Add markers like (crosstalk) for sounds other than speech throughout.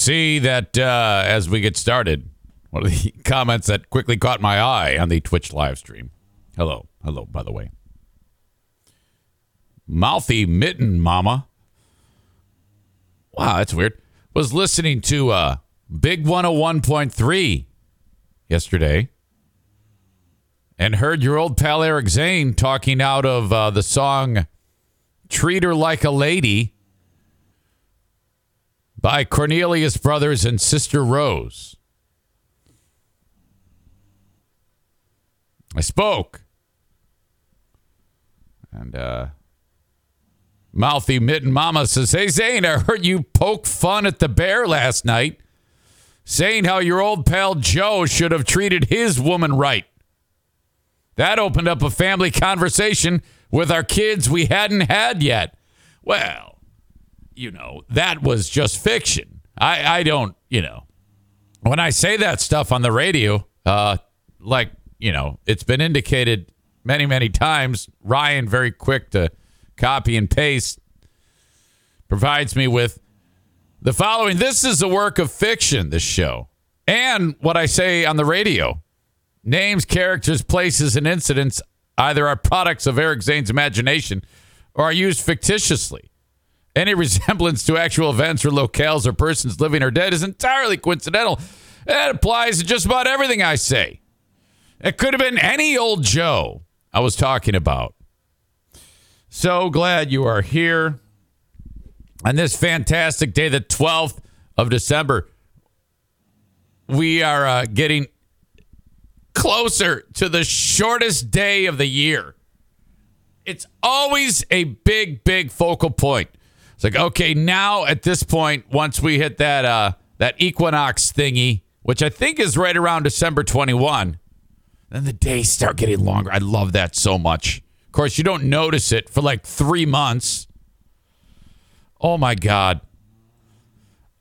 see that uh, as we get started, one of the (laughs) comments that quickly caught my eye on the Twitch live stream. Hello. Hello, by the way. Mouthy Mitten Mama. Wow, that's weird. Was listening to uh, Big 101.3 yesterday and heard your old pal Eric Zane talking out of uh, the song Treat Her Like a Lady by Cornelius Brothers and Sister Rose. I spoke. And uh Mouthy Mitten Mama says, Hey Zane, I heard you poke fun at the bear last night, saying how your old pal Joe should have treated his woman right. That opened up a family conversation with our kids we hadn't had yet. Well, you know, that was just fiction. I, I don't, you know, when I say that stuff on the radio, uh, like, you know, it's been indicated many, many times, Ryan, very quick to copy and paste, provides me with the following. This is a work of fiction, this show, and what I say on the radio. Names, characters, places, and incidents either are products of Eric Zane's imagination or are used fictitiously. Any (laughs) resemblance to actual events or locales or persons living or dead is entirely coincidental. That applies to just about everything I say. It could have been any old Joe I was talking about. So glad you are here on this fantastic day, the 12th of December. We are uh, getting closer to the shortest day of the year. It's always a big, big focal point. It's like, okay, now at this point, once we hit that uh, that equinox thingy, which I think is right around December 21, then the days start getting longer. I love that so much. Of course, you don't notice it for like three months. Oh my God.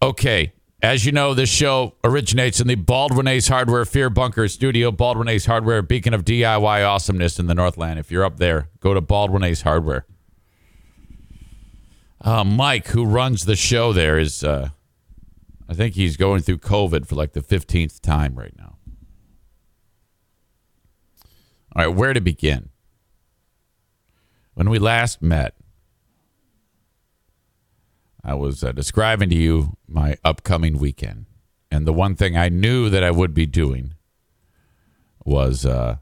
Okay. As you know, this show originates in the Baldwin Ace Hardware Fear Bunker Studio. Baldwin Ace Hardware, beacon of DIY awesomeness in the Northland. If you're up there, go to Baldwin Ace Hardware. Uh, Mike, who runs the show there, is, uh, I think he's going through COVID for like the 15th time right now. All right, where to begin? When we last met, I was uh, describing to you my upcoming weekend. And the one thing I knew that I would be doing was uh,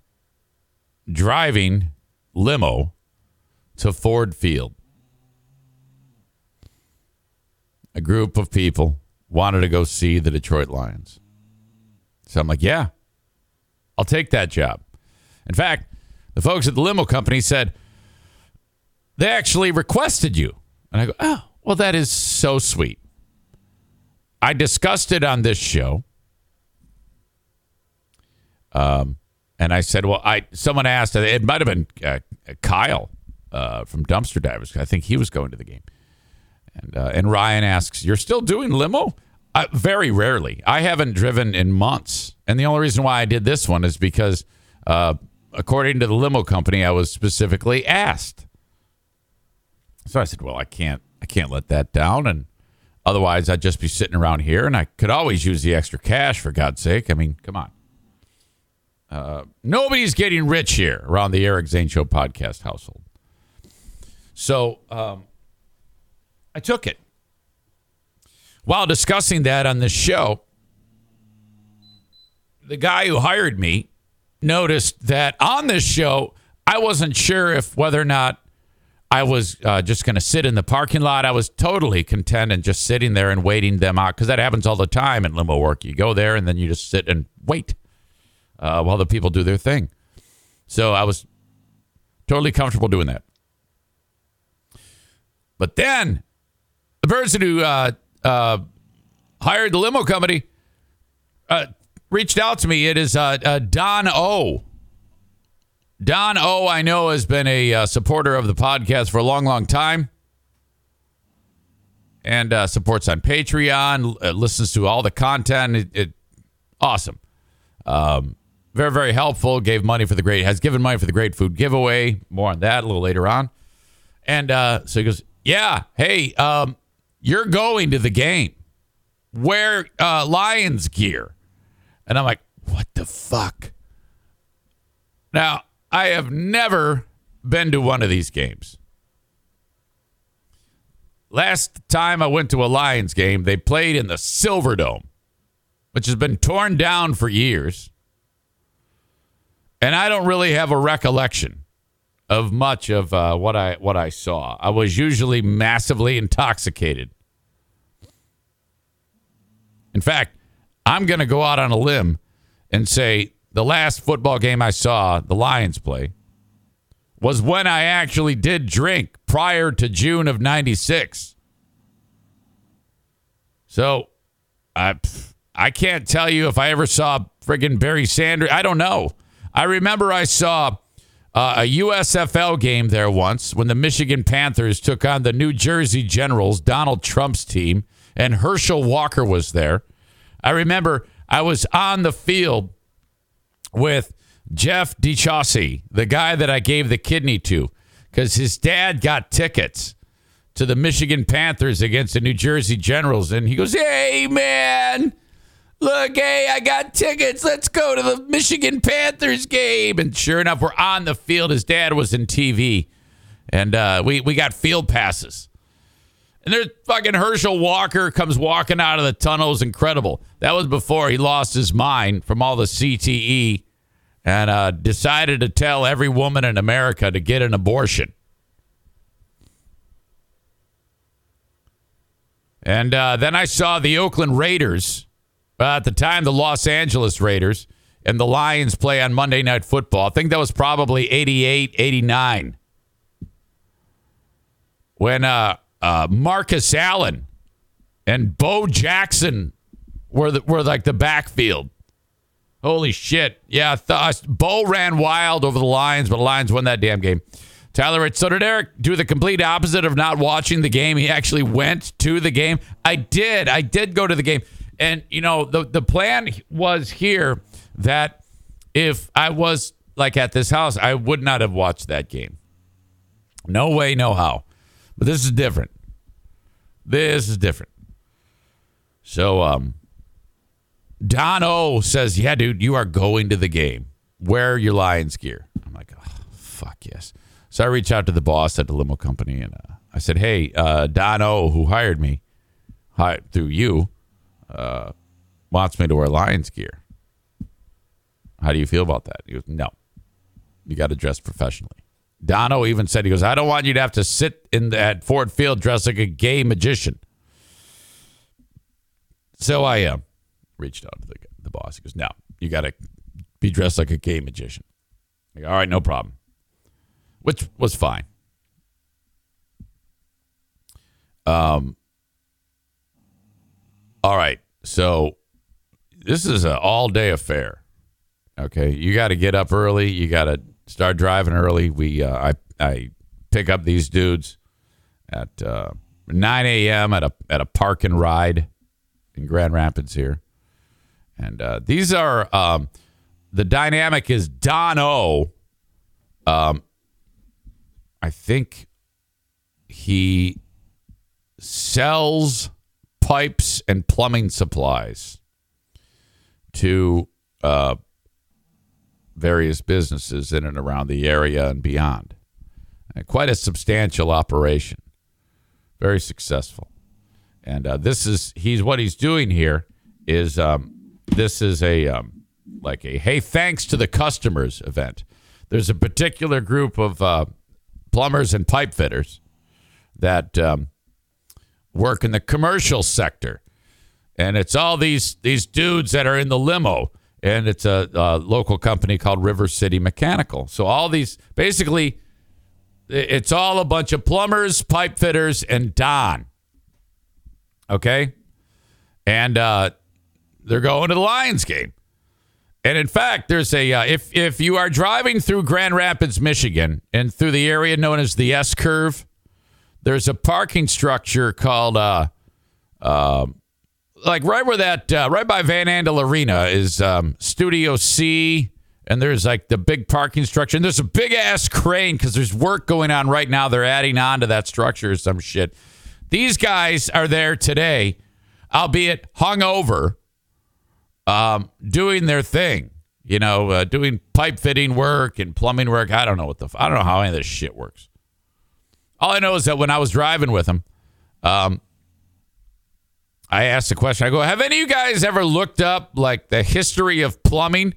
driving limo to Ford Field. A group of people wanted to go see the Detroit Lions. So I'm like, yeah, I'll take that job. In fact, the folks at the limo company said they actually requested you. And I go, oh, well, that is so sweet. I discussed it on this show. Um, and I said, well, I someone asked, it might have been uh, Kyle uh, from Dumpster Divers. I think he was going to the game. And, uh, and Ryan asks, you're still doing limo? Uh, very rarely. I haven't driven in months. And the only reason why I did this one is because, uh, according to the limo company, I was specifically asked. So I said, well, I can't, I can't let that down. And otherwise I'd just be sitting around here and I could always use the extra cash for God's sake. I mean, come on. Uh, nobody's getting rich here around the Eric Zane Show podcast household. So um, I took it. While discussing that on this show, the guy who hired me noticed that on this show, I wasn't sure if whether or not I was uh, just going to sit in the parking lot. I was totally content and just sitting there and waiting them out because that happens all the time in limo work. You go there and then you just sit and wait uh, while the people do their thing. So I was totally comfortable doing that. But then the person who uh, uh, hired the limo company uh, reached out to me. It is uh, uh, Don O. Don O, I know, has been a uh, supporter of the podcast for a long, long time and supports on Patreon, listens to all the content. It, it awesome. Um, very, very helpful. Gave money for the great, has given money for the great food giveaway. More on that a little later on. And so he goes, Yeah, hey, um, you're going to the game. wear uh, Lions gear. And I'm like, what the fuck? Now, I have never been to one of these games. Last time I went to a Lions game, they played in the Silverdome, which has been torn down for years. And I don't really have a recollection of much of uh, what I what I saw. I was usually massively intoxicated. In fact, I'm going to go out on a limb and say the last football game I saw the Lions play was when I actually did drink prior to June of 96. So I I can't tell you if I ever saw friggin' Barry Sanders. I don't know. I remember I saw uh, a USFL game there once when the Michigan Panthers took on the New Jersey Generals, Donald Trump's team, and Herschel Walker was there. I remember I was on the field with Jeff DeChaussee, the guy that I gave the kidney to, because his dad got tickets to the Michigan Panthers against the New Jersey Generals. And he goes, Hey, man, look, hey, I got tickets. Let's go to the Michigan Panthers game. And sure enough, we're on the field. His dad was in TV, and uh, we, we got field passes. And there's fucking Herschel Walker comes walking out of the tunnel. It incredible. That was before he lost his mind from all the CTE and uh, decided to tell every woman in America to get an abortion. And uh, then I saw the Oakland Raiders, uh, at the time, the Los Angeles Raiders, and the Lions play on Monday Night Football. I think that was probably 88, 89. When uh, uh, Marcus Allen and Bo Jackson were the, were like the backfield. Holy shit! Yeah, th- Bo ran wild over the Lions, but the Lions won that damn game. Tyler, so did Eric do the complete opposite of not watching the game? He actually went to the game. I did. I did go to the game, and you know the the plan was here that if I was like at this house, I would not have watched that game. No way, no how. But this is different. This is different. So, um, Don O says, "Yeah, dude, you are going to the game. Wear your Lions gear." I'm like, "Oh, fuck yes." So I reach out to the boss at the limo company and uh, I said, "Hey, uh, Don O, who hired me, through you, uh, wants me to wear Lions gear. How do you feel about that?" He goes, "No, you got to dress professionally." Dono even said, "He goes, I don't want you to have to sit in that Ford Field dressed like a gay magician." So I um, reached out to the, the boss. He goes, "No, you got to be dressed like a gay magician." All right, no problem. Which was fine. Um. All right, so this is an all-day affair. Okay, you got to get up early. You got to start driving early. We uh, I I pick up these dudes at uh, 9 a.m. at a at a park and ride in Grand Rapids here, and uh, these are um, the dynamic is Don O. Um, I think he sells pipes and plumbing supplies to uh, various businesses in and around the area and beyond. Quite a substantial operation, very successful. And uh, this is he's what he's doing here is um, this is a um, like a hey thanks to the customers event. There's a particular group of uh, plumbers and pipe fitters that um, work in the commercial sector, and it's all these these dudes that are in the limo and it's a, a, local company called River City Mechanical. So all these basically, it's all a bunch of plumbers, pipe fitters, and Don. Okay, and uh, they're going to the Lions game. And in fact, there's a uh, if if you are driving through Grand Rapids, Michigan, and through the area known as the S curve, there's a parking structure called uh, uh, like right where that uh, right by Van Andel Arena is um, Studio C, and there's like the big parking structure, and there's a big ass crane because there's work going on right now. They're adding on to that structure or some shit. These guys are there today albeit hungover, um, doing their thing. You know, uh, doing pipe fitting work and plumbing work. I don't know what the I don't know how any of this shit works. All I know is that when I was driving with them, um, I asked the question. I go, "Have any of you guys ever looked up like the history of plumbing?"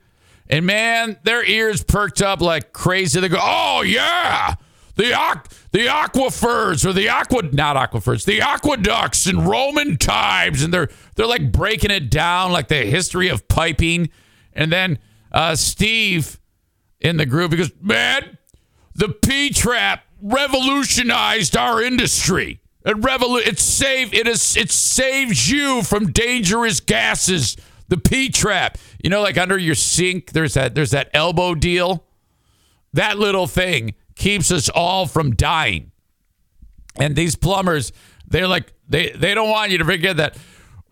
And man, their ears perked up like crazy. They go, "Oh yeah, the aqu- the aquifers or the aqua not aquifers, the aqueducts in Roman times." And they're they're like breaking it down like the history of piping. And then uh, Steve in the group, he goes, "Man, the P trap revolutionized our industry. It revolu- it saved it is it saves you from dangerous gases." The P trap. You know, like under your sink, there's that there's that elbow deal. That little thing keeps us all from dying. And these plumbers, they're like they they don't want you to forget that.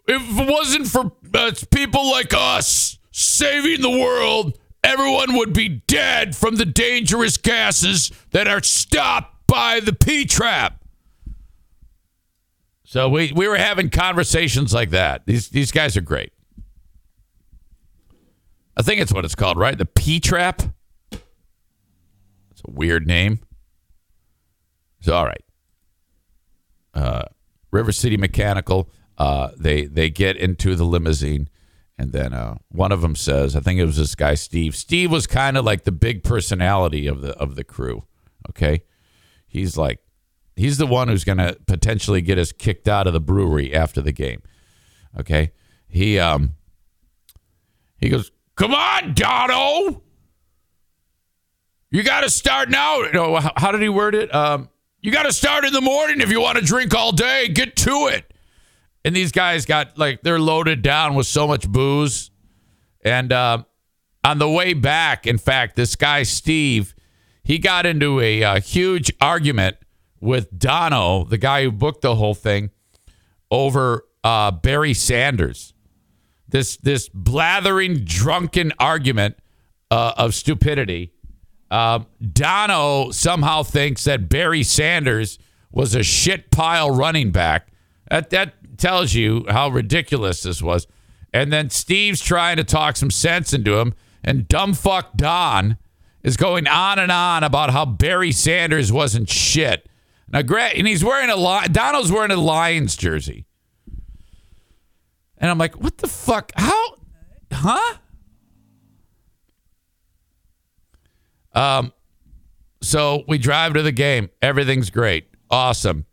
If it wasn't for uh, people like us saving the world, everyone would be dead from the dangerous gases that are stopped by the P trap. So we, we were having conversations like that. These these guys are great. I think it's what it's called, right? The P trap. It's a weird name. So all right. Uh, River City Mechanical. Uh, they they get into the limousine, and then uh, one of them says, "I think it was this guy Steve. Steve was kind of like the big personality of the of the crew. Okay, he's like he's the one who's going to potentially get us kicked out of the brewery after the game. Okay, he um he goes, "Come on, Dono." You got to start now. No, how, how did he word it? Um, you got to start in the morning if you want to drink all day. Get to it. And these guys got like they're loaded down with so much booze. And uh, on the way back, in fact, this guy Steve, he got into a, uh huge argument with Dono, the guy who booked the whole thing, over uh, Barry Sanders. This this blathering, drunken argument uh, of stupidity. Uh, Dono somehow thinks that Barry Sanders was a shit pile running back. That that tells you how ridiculous this was. And then Steve's trying to talk some sense into him, and dumb fuck Don is going on and on about how Barry Sanders wasn't shit. Now, Grant, and he's wearing a li- Donald's wearing a Lions jersey, and I'm like, what the fuck? How? Huh? Um, so we drive to the game. Everything's great. Awesome.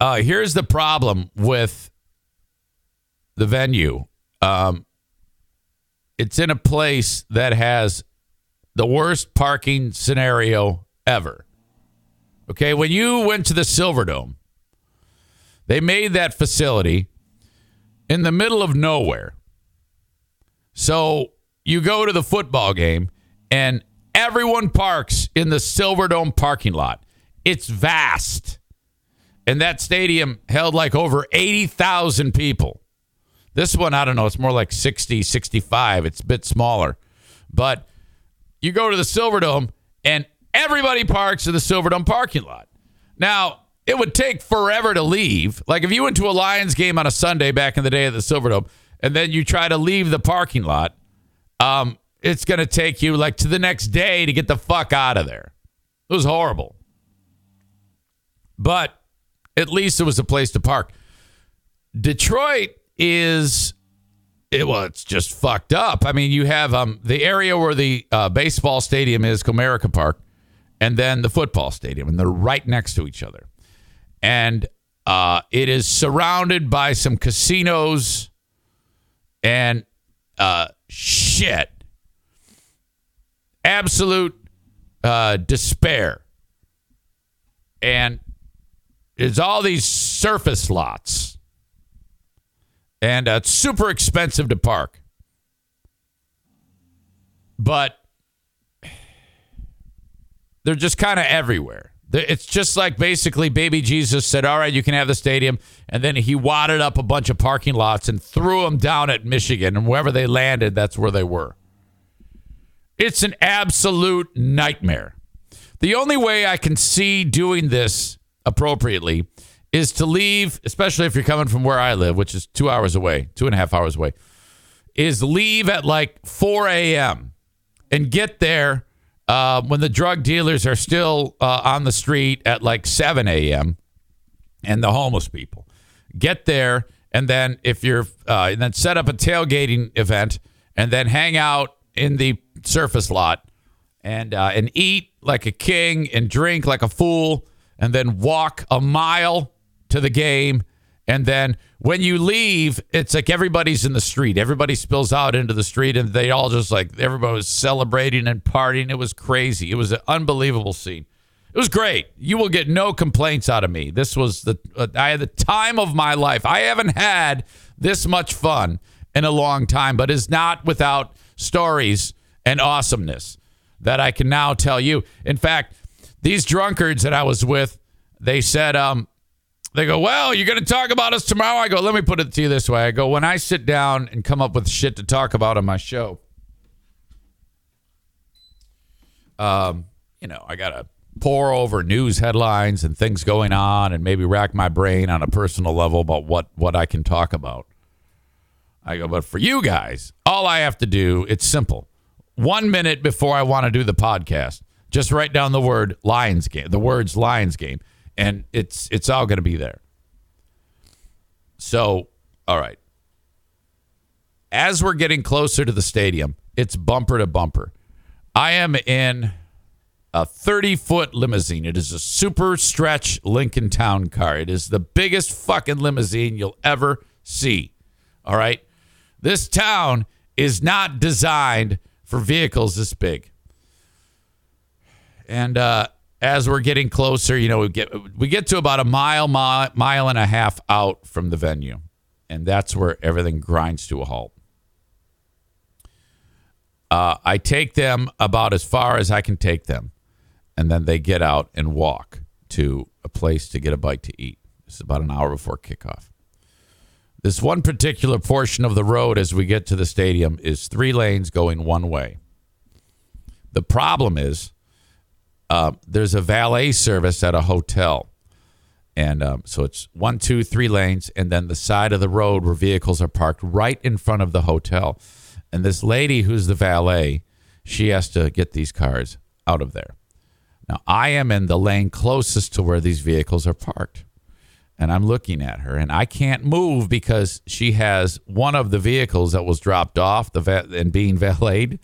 Uh, here's the problem with the venue. Um, it's in a place that has the worst parking scenario ever. Okay, when you went to the Silverdome, they made that facility in the middle of nowhere. So you go to the football game and everyone parks in the Silverdome parking lot. It's vast. And that stadium held like over 80,000 people. This one, I don't know, it's more like 60, 65. It's a bit smaller. But you go to the Silverdome and everybody parks in the Silverdome parking lot. Now, it would take forever to leave. Like if you went to a Lions game on a Sunday back in the day at the Silverdome, and then you try to leave the parking lot, um, it's going to take you like to the next day to get the fuck out of there. It was horrible. But at least it was a place to park. Detroit is it well, it's just fucked up. I mean, you have um the area where the uh, baseball stadium is, Comerica Park, and then the football stadium, and they're right next to each other. And uh, it is surrounded by some casinos and uh, shit. Absolute uh, despair. And it's all these surface lots. And uh, it's super expensive to park. But they're just kind of everywhere. It's just like basically baby Jesus said, All right, you can have the stadium. And then he wadded up a bunch of parking lots and threw them down at Michigan. And wherever they landed, that's where they were. It's an absolute nightmare. The only way I can see doing this appropriately is to leave, especially if you're coming from where I live, which is two hours away, two and a half hours away, is leave at like 4 a.m. and get there uh, when the drug dealers are still uh, on the street at like 7 a.m. and the homeless people. Get there, and then if you're, uh, and then set up a tailgating event and then hang out in the surface lot and uh, and eat like a king and drink like a fool and then walk a mile to the game and then when you leave it's like everybody's in the street. Everybody spills out into the street and they all just like everybody was celebrating and partying. It was crazy. It was an unbelievable scene. It was great. You will get no complaints out of me. This was the uh, i had the time of my life. I haven't had this much fun in a long time but is not without stories and awesomeness that I can now tell you. In fact, these drunkards that I was with, they said, um, they go, Well, you're going to talk about us tomorrow? I go, Let me put it to you this way. I go, When I sit down and come up with shit to talk about on my show, um, you know, I got to pour over news headlines and things going on and maybe rack my brain on a personal level about what, what I can talk about. I go, But for you guys, all I have to do, it's simple one minute before I want to do the podcast. Just write down the word Lions game, the words Lions game, and it's it's all going to be there. So, all right. As we're getting closer to the stadium, it's bumper to bumper. I am in a 30 foot limousine. It is a super stretch Lincoln Town car. It is the biggest fucking limousine you'll ever see. All right. This town is not designed for vehicles this big. And uh, as we're getting closer, you know, we get we get to about a mile, mile, mile and a half out from the venue, and that's where everything grinds to a halt. Uh, I take them about as far as I can take them, and then they get out and walk to a place to get a bite to eat. It's about an hour before kickoff. This one particular portion of the road as we get to the stadium is three lanes going one way. The problem is uh, there's a valet service at a hotel. And um, so it's one, two, three lanes, and then the side of the road where vehicles are parked right in front of the hotel. And this lady who's the valet, she has to get these cars out of there. Now, I am in the lane closest to where these vehicles are parked and I'm looking at her, and I can't move because she has one of the vehicles that was dropped off the va- and being (laughs) valeted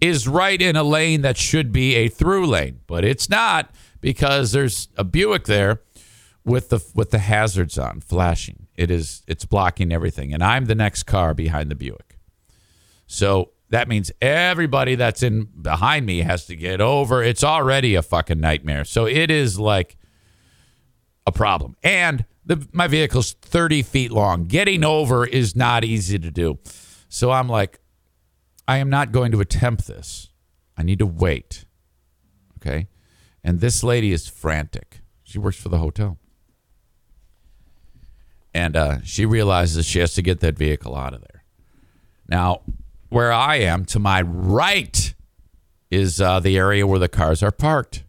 is right in a lane that should be a through lane, but it's not because there's a Buick there with the with the hazards on flashing. It is it's blocking everything, and I'm the next car behind the Buick. So that means everybody that's in behind me has to get over. It's already a fucking nightmare. So it is like a problem. And the, my vehicle's 30 feet long. Getting over is not easy to do. So I'm like, I am not going to attempt this. I need to wait. Okay. And this lady is frantic. She works for the hotel. And uh, she realizes she has to get that vehicle out of there. Now, where I am, to my right, is uh, the area where the cars are parked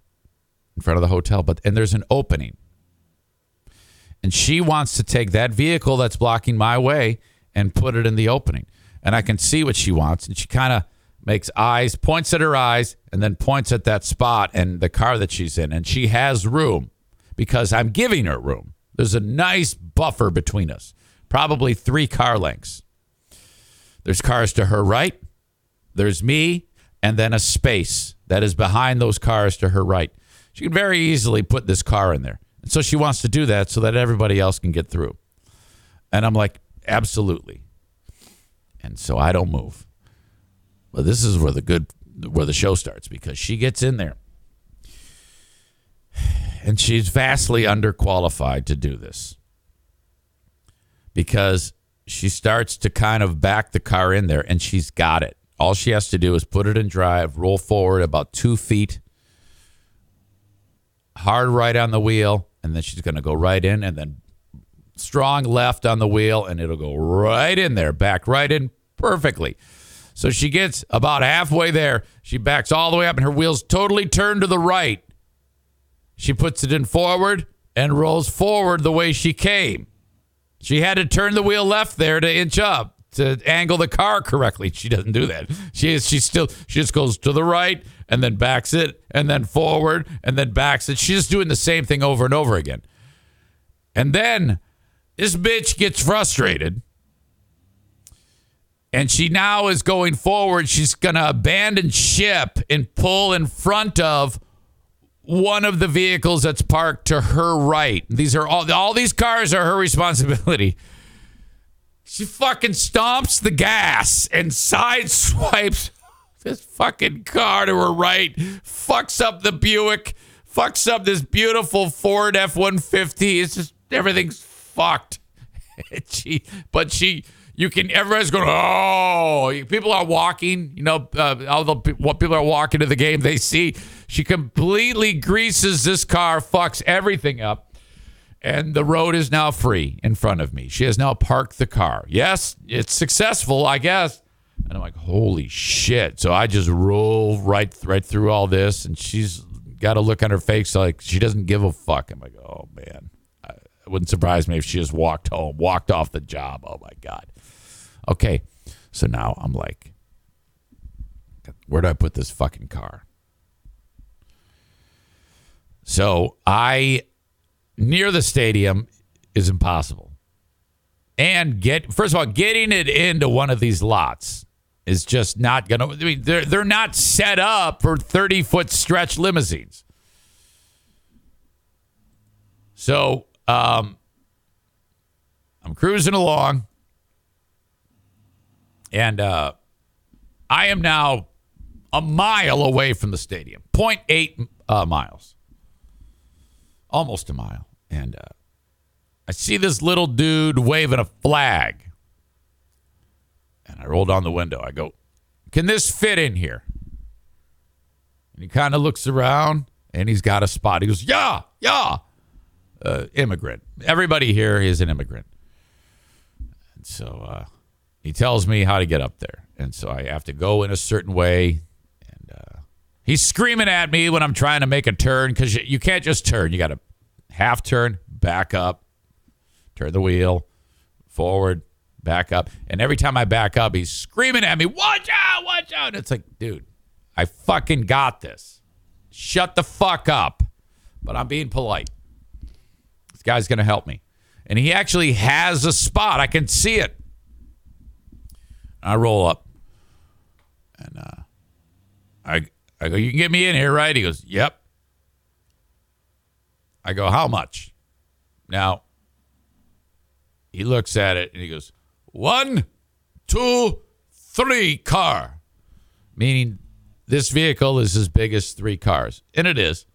in front of the hotel. But and there's an opening and she wants to take that vehicle that's blocking my way and put it in the opening. And I can see what she wants. And she kind of makes eyes, points at her eyes, and then points at that spot and the car that she's in. And she has room because I'm giving her room. There's a nice buffer between us, probably three car lengths. There's cars to her right, there's me, and then a space that is behind those cars to her right. She can very easily put this car in there. And so she wants to do that so that everybody else can get through. And I'm like, absolutely. And so I don't move. But this is where the good where the show starts because she gets in there. (sighs) And she's vastly underqualified to do this. Because she starts to kind of back the car in there and she's got it. All she has to do is put it in drive, roll forward about two feet, hard right on the wheel, and then she's going to go right in and then strong left on the wheel and it'll go right in there, back right in perfectly. So she gets about halfway there. She backs all the way up and her wheels totally turn to the right. She puts it in forward and rolls forward the way she came. She had to turn the wheel left there to inch up to angle the car correctly. She doesn't do that. She is she still she just goes to the right and then backs it and then forward and then backs it. She's just doing the same thing over and over again. And then this bitch gets frustrated. And she now is going forward. She's going to abandon ship and pull in front of one of the vehicles that's parked to her right. These are all all these cars are her responsibility. (laughs) She fucking stomps the gas and sideswipes (laughs) this fucking car to her right, fucks up the Buick, fucks up this beautiful Ford F 150. It's just everything's fucked. (laughs) she, but she, you can, everybody's going, oh, people are walking, you know, uh, all the what people are walking to the game, they see she completely greases this car, fucks everything up and the road is now free in front of me. She has now parked the car. Yes, it's successful, I guess. And I'm like, holy shit! So I just roll right right through all this, and she's got a look on her face like she doesn't give a fuck. I'm like, oh man, it wouldn't surprise me if she just walked home, walked off the job. Oh my god. Okay, so now I'm like, where do I put this fucking car? So I near the stadium is impossible. And get first of all, getting it into one of these lots is just not gonna I mean they're they're not set up for 30 foot stretch limousines. So um I'm cruising along and uh I am now a mile away from the stadium, 0.8 uh, miles, almost a mile and uh, I see this little dude waving a flag. And I roll down the window. I go, Can this fit in here? And he kind of looks around and he's got a spot. He goes, Yeah, yeah. Uh, immigrant. Everybody here is an immigrant. And so uh, he tells me how to get up there. And so I have to go in a certain way. And uh, he's screaming at me when I'm trying to make a turn because you, you can't just turn. You got to half turn, back up, turn the wheel, forward, back up. And every time I back up, he's screaming at me, watch out, watch out. It's like, dude, I fucking got this. Shut the fuck up. But I'm being polite. Guy's going to help me. And he actually has a spot. I can see it. I roll up. And uh, I, I go, you can get me in here, right? He goes, yep. I go, how much? Now, he looks at it and he goes, one, two, three car. Meaning this vehicle is as big as three cars. And it is.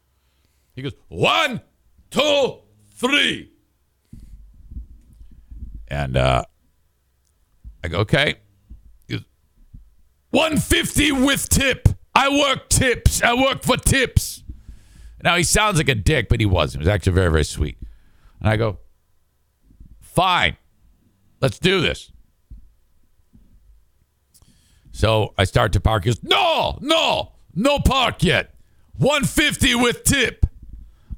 He goes, one, two, three. And uh, I go, okay. 150 with tip. I work tips. I work for tips. Now he sounds like a dick, but he wasn't. He was actually very, very sweet. And I go, fine, let's do this. So I start to park. He goes, no, no, no park yet. 150 with tip.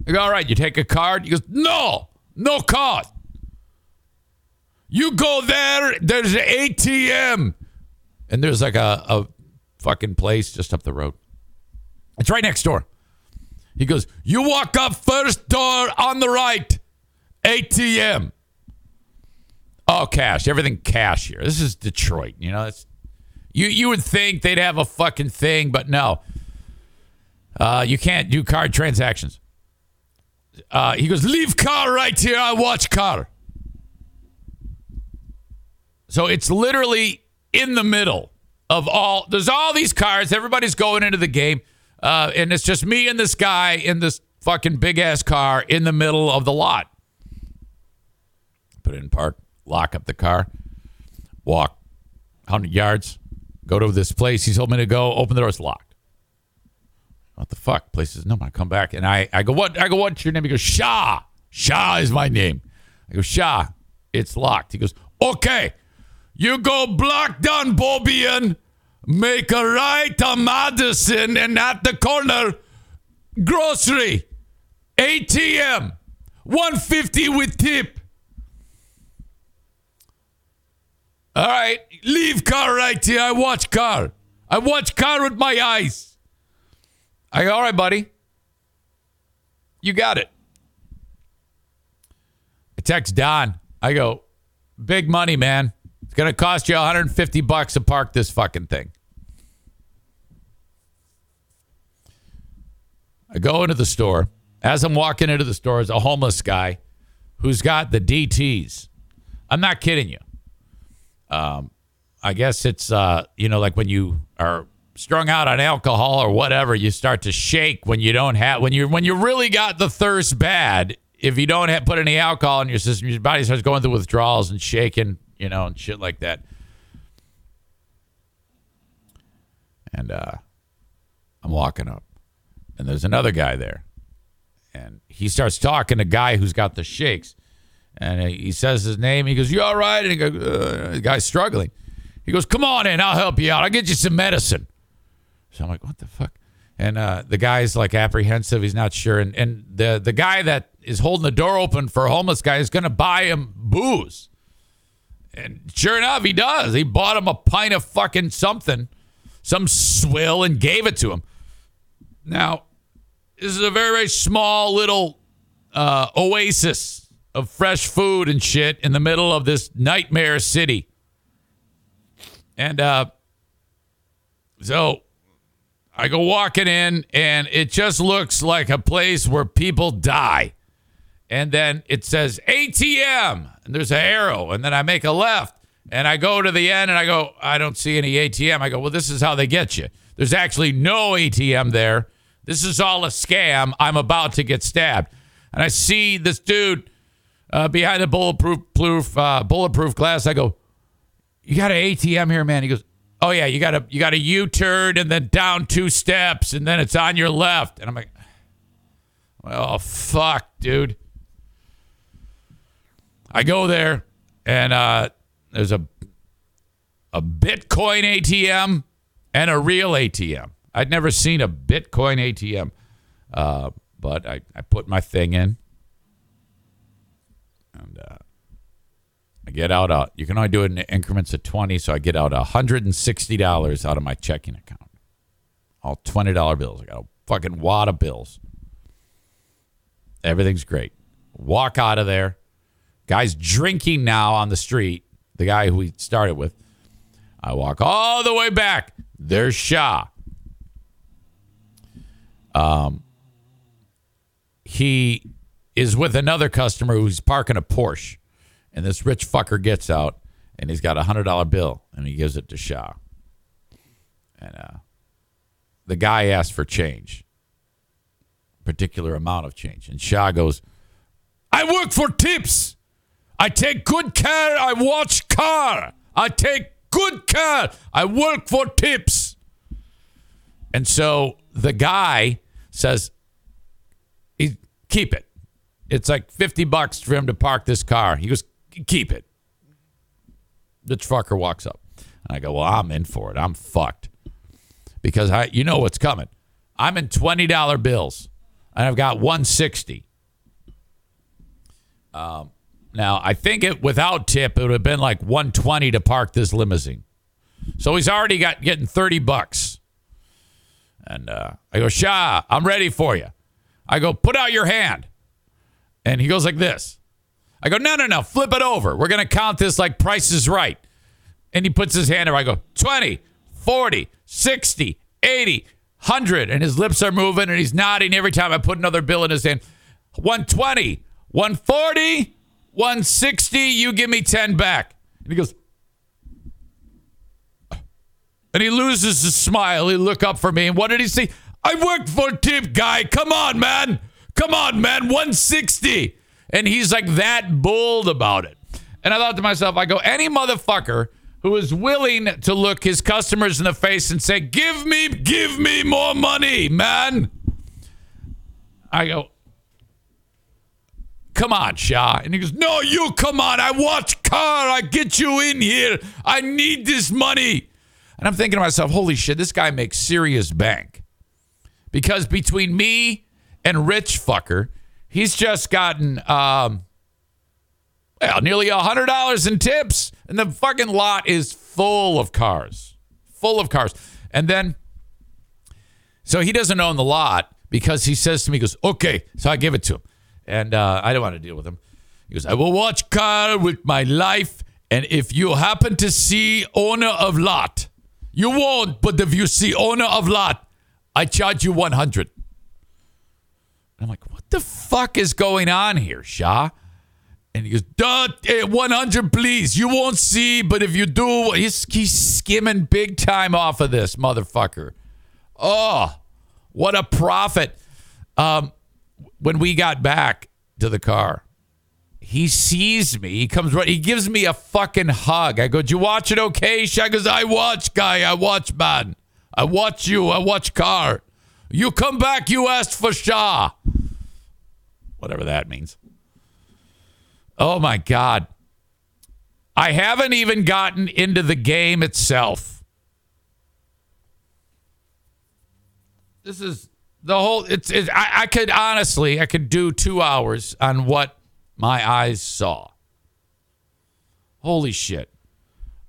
Go, all right, you take a card? He goes, no, no card. You go there, there's an ATM. And there's like a, a fucking place just up the road. It's right next door. He goes, You walk up first door on the right, ATM. Oh, cash. Everything cash here. This is Detroit. You know, it's, you, you would think they'd have a fucking thing, but no. Uh, you can't do card transactions. Uh, he goes, Leave car right here. I watch car. So it's literally in the middle of all, there's all these cars. Everybody's going into the game. Uh, and it's just me and this guy in this fucking big ass car in the middle of the lot. Put it in park, lock up the car, walk 100 yards, go to this place. He told me to go, open the door, it's locked. What the fuck? Place says, no, I come back. And I, I go, what? I go, what's your name? He goes, Shah. Shah is my name. I go, Shah, it's locked. He goes, okay, you go block down Bobian, Make a right on Madison and at the corner, grocery, ATM, 150 with tip. All right, leave car right here. I watch car. I watch car with my eyes. I go, all right, buddy. You got it. I text Don. I go, big money, man. It's gonna cost you 150 bucks to park this fucking thing. I go into the store. As I'm walking into the store is a homeless guy who's got the DTs. I'm not kidding you. Um, I guess it's uh, you know, like when you are strung out on alcohol or whatever, you start to shake when you don't have when you when you really got the thirst bad. If you don't have, put any alcohol in your system, your body starts going through withdrawals and shaking, you know, and shit like that. And uh, I'm walking up, and there's another guy there, and he starts talking to guy who's got the shakes, and he says his name. He goes, "You all right?" And he goes, uh, "The guy's struggling." He goes, "Come on in, I'll help you out. I'll get you some medicine." So I'm like, "What the fuck?" And uh, the guy's like apprehensive. He's not sure. And and the the guy that is holding the door open for a homeless guy is going to buy him booze. And sure enough, he does. He bought him a pint of fucking something, some swill, and gave it to him. Now, this is a very, very small little uh, oasis of fresh food and shit in the middle of this nightmare city. And uh, so I go walking in, and it just looks like a place where people die. And then it says ATM, and there's an arrow, and then I make a left, and I go to the end, and I go, I don't see any ATM. I go, well, this is how they get you. There's actually no ATM there. This is all a scam. I'm about to get stabbed. And I see this dude uh, behind a bulletproof proof, uh, bulletproof glass. I go, "You got an ATM here, man?" He goes, "Oh yeah, you got a you got a U-turn and then down two steps and then it's on your left." And I'm like, "Well, fuck, dude." I go there and uh, there's a a Bitcoin ATM and a real ATM. I'd never seen a Bitcoin ATM, uh, but I, I put my thing in, and uh, I get out. Uh, you can only do it in increments of twenty, so I get out hundred and sixty dollars out of my checking account, all twenty dollar bills. I got a fucking wad of bills. Everything's great. Walk out of there. Guy's drinking now on the street. The guy who we started with. I walk all the way back. There's Shah. Um, he is with another customer who's parking a Porsche, and this rich fucker gets out and he's got a hundred dollar bill and he gives it to Shah. And uh, the guy asks for change, particular amount of change, and Shah goes, "I work for tips. I take good care. I watch car. I take good care. I work for tips." And so the guy says, keep it. It's like 50 bucks for him to park this car. He goes, keep it. The fucker walks up. And I go, well, I'm in for it. I'm fucked. Because I, you know what's coming. I'm in $20 bills and I've got 160. Um, now, I think it without tip, it would have been like 120 to park this limousine. So he's already got getting 30 bucks. And uh, I go, Shah, I'm ready for you. I go, put out your hand. And he goes like this. I go, no, no, no, flip it over. We're going to count this like price is right. And he puts his hand over. I go, 20, 40, 60, 80, 100. And his lips are moving and he's nodding every time I put another bill in his hand. 120, 140, 160. You give me 10 back. And he goes, and he loses his smile. He look up for me, and what did he see? I worked for Tip Guy. Come on, man. Come on, man. 160. And he's like that bold about it. And I thought to myself, I go, any motherfucker who is willing to look his customers in the face and say, give me, give me more money, man. I go, come on, Shah. And he goes, no, you come on. I watch car. I get you in here. I need this money. And I'm thinking to myself, holy shit, this guy makes serious bank. Because between me and Rich Fucker, He's just gotten um, well, nearly hundred dollars in tips, and the fucking lot is full of cars, full of cars. And then, so he doesn't own the lot because he says to me, he goes, "Okay," so I give it to him, and uh, I don't want to deal with him. He goes, "I will watch car with my life, and if you happen to see owner of lot, you won't. But if you see owner of lot, I charge you one hundred. I'm like, the fuck is going on here, Shah? And he goes, Duh, eh, 100, please. You won't see, but if you do, he's, he's skimming big time off of this motherfucker. Oh, what a profit. Um, when we got back to the car, he sees me. He comes right. He gives me a fucking hug. I go, "Did you watch it? Okay?" Shah goes, "I watch, guy. I watch, man. I watch you. I watch car. You come back. You asked for Shah. Whatever that means." Oh my God. I haven't even gotten into the game itself. This is the whole. It's. It, I, I could honestly, I could do two hours on what my eyes saw. Holy shit.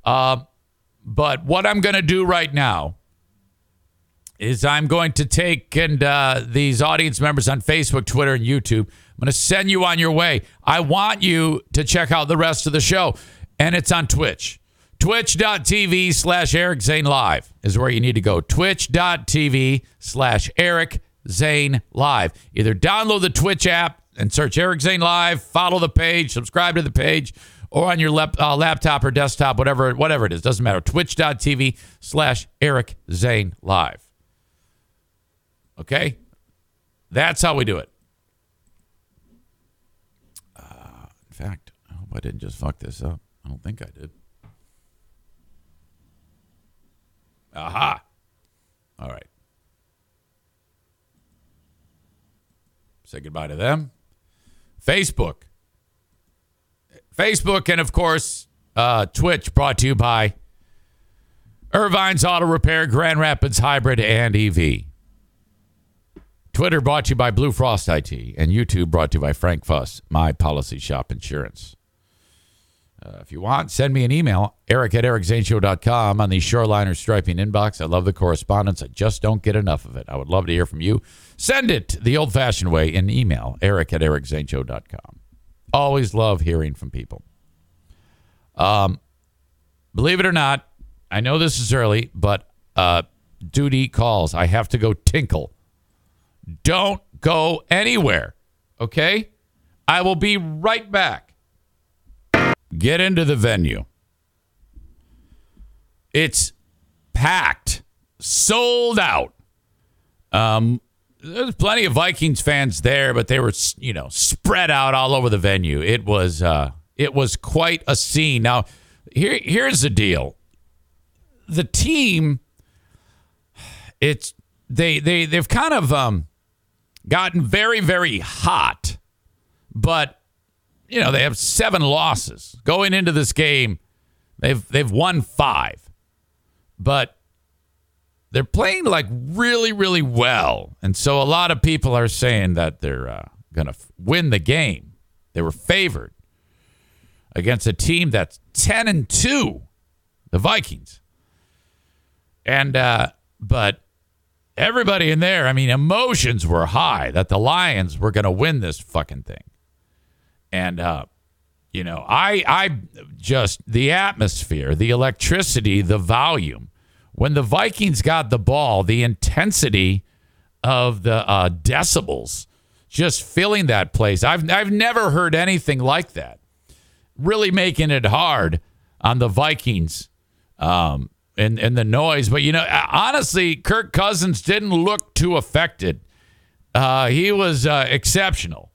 Uh, but what I'm going to do right now is I'm going to take and uh, these audience members on Facebook, Twitter, and YouTube. I'm going to send you on your way. I want you to check out the rest of the show, and it's on Twitch. Twitch.tv slash Eric Zane Live is where you need to go. Twitch.tv slash Eric Zane Live. Either download the Twitch app and search Eric Zane Live, follow the page, subscribe to the page, or on your lap, uh, laptop or desktop, whatever, whatever it is. Doesn't matter. Twitch.tv slash Eric Zane Live. Okay? That's how we do it. Uh, in fact, I didn't just fuck this up. I don't think I did. Aha. All right. Say goodbye to them. Facebook. Facebook and, of course, uh, Twitch brought to you by Irvine's Auto Repair, Grand Rapids Hybrid, and EV. Twitter brought to you by Blue Frost IT, and YouTube brought to you by Frank Fuss, My Policy Shop Insurance. Uh, if you want, send me an email, eric at ericzaneshow.com on the Shoreliner Striping inbox. I love the correspondence. I just don't get enough of it. I would love to hear from you. Send it the old fashioned way in email, eric at ericzaneshow.com. Always love hearing from people. Um, believe it or not, I know this is early, but uh, duty calls. I have to go tinkle. Don't go anywhere. Okay? I will be right back. Get into the venue. It's packed, sold out. Um, there's plenty of Vikings fans there, but they were, you know, spread out all over the venue. It was, uh, it was quite a scene. Now, here, here's the deal: the team, it's they, they, they've kind of um, gotten very, very hot, but you know, they have seven losses going into this game. They've they've won five, but they're playing like really really well, and so a lot of people are saying that they're uh, going to f- win the game. They were favored against a team that's ten and two, the Vikings, and uh, but everybody in there, I mean, emotions were high that the Lions were going to win this fucking thing. And uh, you know, I I just the atmosphere, the electricity, the volume. When the Vikings got the ball, the intensity of the uh, decibels just filling that place. I've I've never heard anything like that. Really making it hard on the Vikings um, and and the noise. But you know, honestly, Kirk Cousins didn't look too affected. Uh, he was uh, exceptional.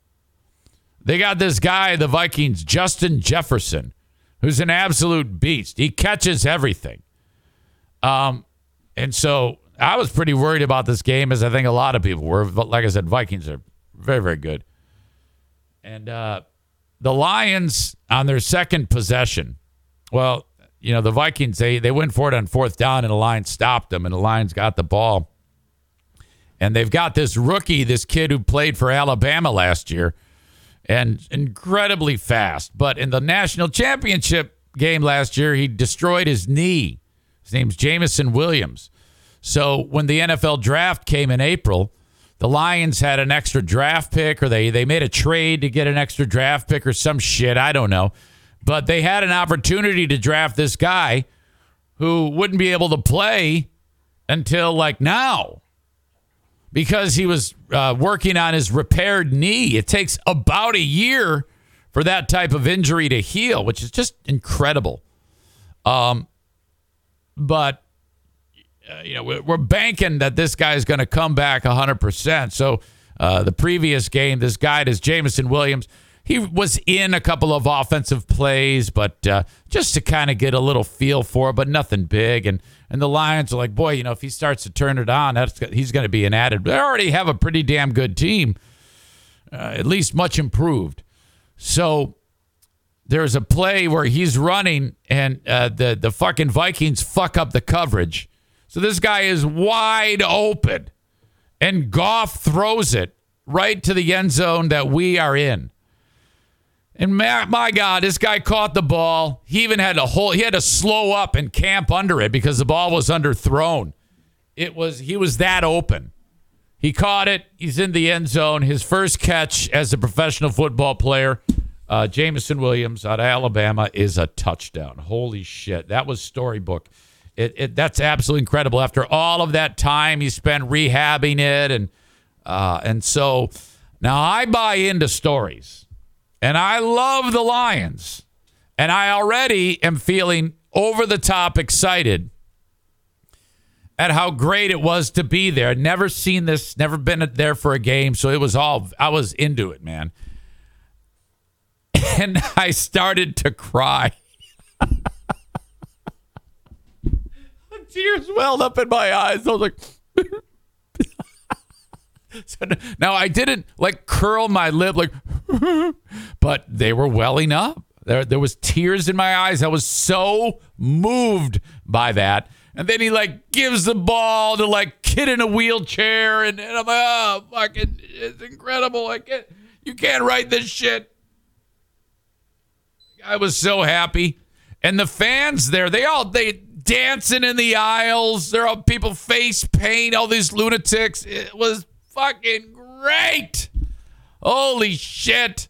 They got this guy, the Vikings, Justin Jefferson, who's an absolute beast. He catches everything. Um, and so I was pretty worried about this game, as I think a lot of people were. But like I said, Vikings are very, very good. And uh, the Lions on their second possession, well, you know, the Vikings, they, they went for it on fourth down, and the Lions stopped them, and the Lions got the ball. And they've got this rookie, this kid who played for Alabama last year and incredibly fast. But in the national championship game last year, he destroyed his knee. His name's Jameson Williams. So when the NFL draft came in April, the Lions had an extra draft pick, or they they made a trade to get an extra draft pick, or some shit. I don't know, but they had an opportunity to draft this guy who wouldn't be able to play until like now because he was uh, working on his repaired knee. It takes about a year for that type of injury to heal, which is just incredible. Um, but uh, you know, we're banking that this guy is going to come back 100%. So uh, the previous game, this guy is Jameson Williams. He was in a couple of offensive plays, but uh, just to kind of get a little feel for it, but nothing big. And and the Lions are like, boy, you know, if he starts to turn it on, that's he's going to be an added. They already have a pretty damn good team, uh, at least much improved. So there's a play where he's running, and uh, the the fucking Vikings fuck up the coverage so this guy is wide open, and Goff throws it right to the end zone that we are in. And my, my, God, this guy caught the ball. He even had to hold. He had to slow up and camp under it because the ball was underthrown. It was he was that open. He caught it. He's in the end zone. His first catch as a professional football player, uh, Jameson Williams out of Alabama, is a touchdown. Holy shit! That was storybook. It, it, that's absolutely incredible. After all of that time he spent rehabbing it, and uh, and so now I buy into stories, and I love the Lions, and I already am feeling over the top excited at how great it was to be there. Never seen this, never been there for a game, so it was all I was into it, man. (laughs) And I started to cry. (laughs) tears welled up in my eyes. I was like, (laughs) (laughs) so now I didn't like curl my lip like, (laughs) but they were welling up. There, there was tears in my eyes. I was so moved by that. And then he like gives the ball to like kid in a wheelchair, and, and I'm like, oh, fucking, it's incredible. I can't, you can't write this shit. I was so happy, and the fans there, they all they dancing in the aisles. There are people face paint, all these lunatics. It was fucking great. Holy shit.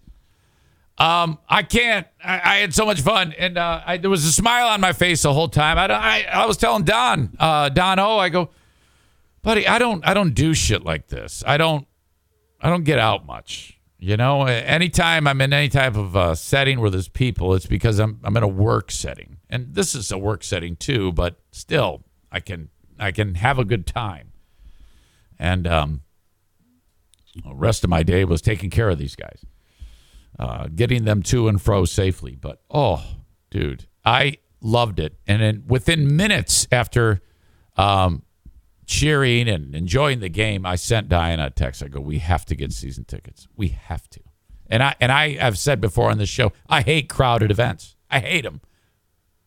Um, I can't. I, I, had so much fun, and uh, I, there was a smile on my face the whole time. I, I, I was telling Don, uh, Don O, I go, buddy, I don't, I don't do shit like this. I don't, I don't get out much. You know, anytime I'm in any type of uh, setting where there's people, it's because I'm I'm in a work setting, and this is a work setting too. But still, I can I can have a good time, and um, the rest of my day was taking care of these guys, uh, getting them to and fro safely. But oh, dude, I loved it, and then within minutes after um, cheering and enjoying the game, I sent Diana a text. I go, "We have to get season tickets. We have to." And I and I have said before on this show, I hate crowded events. I hate them.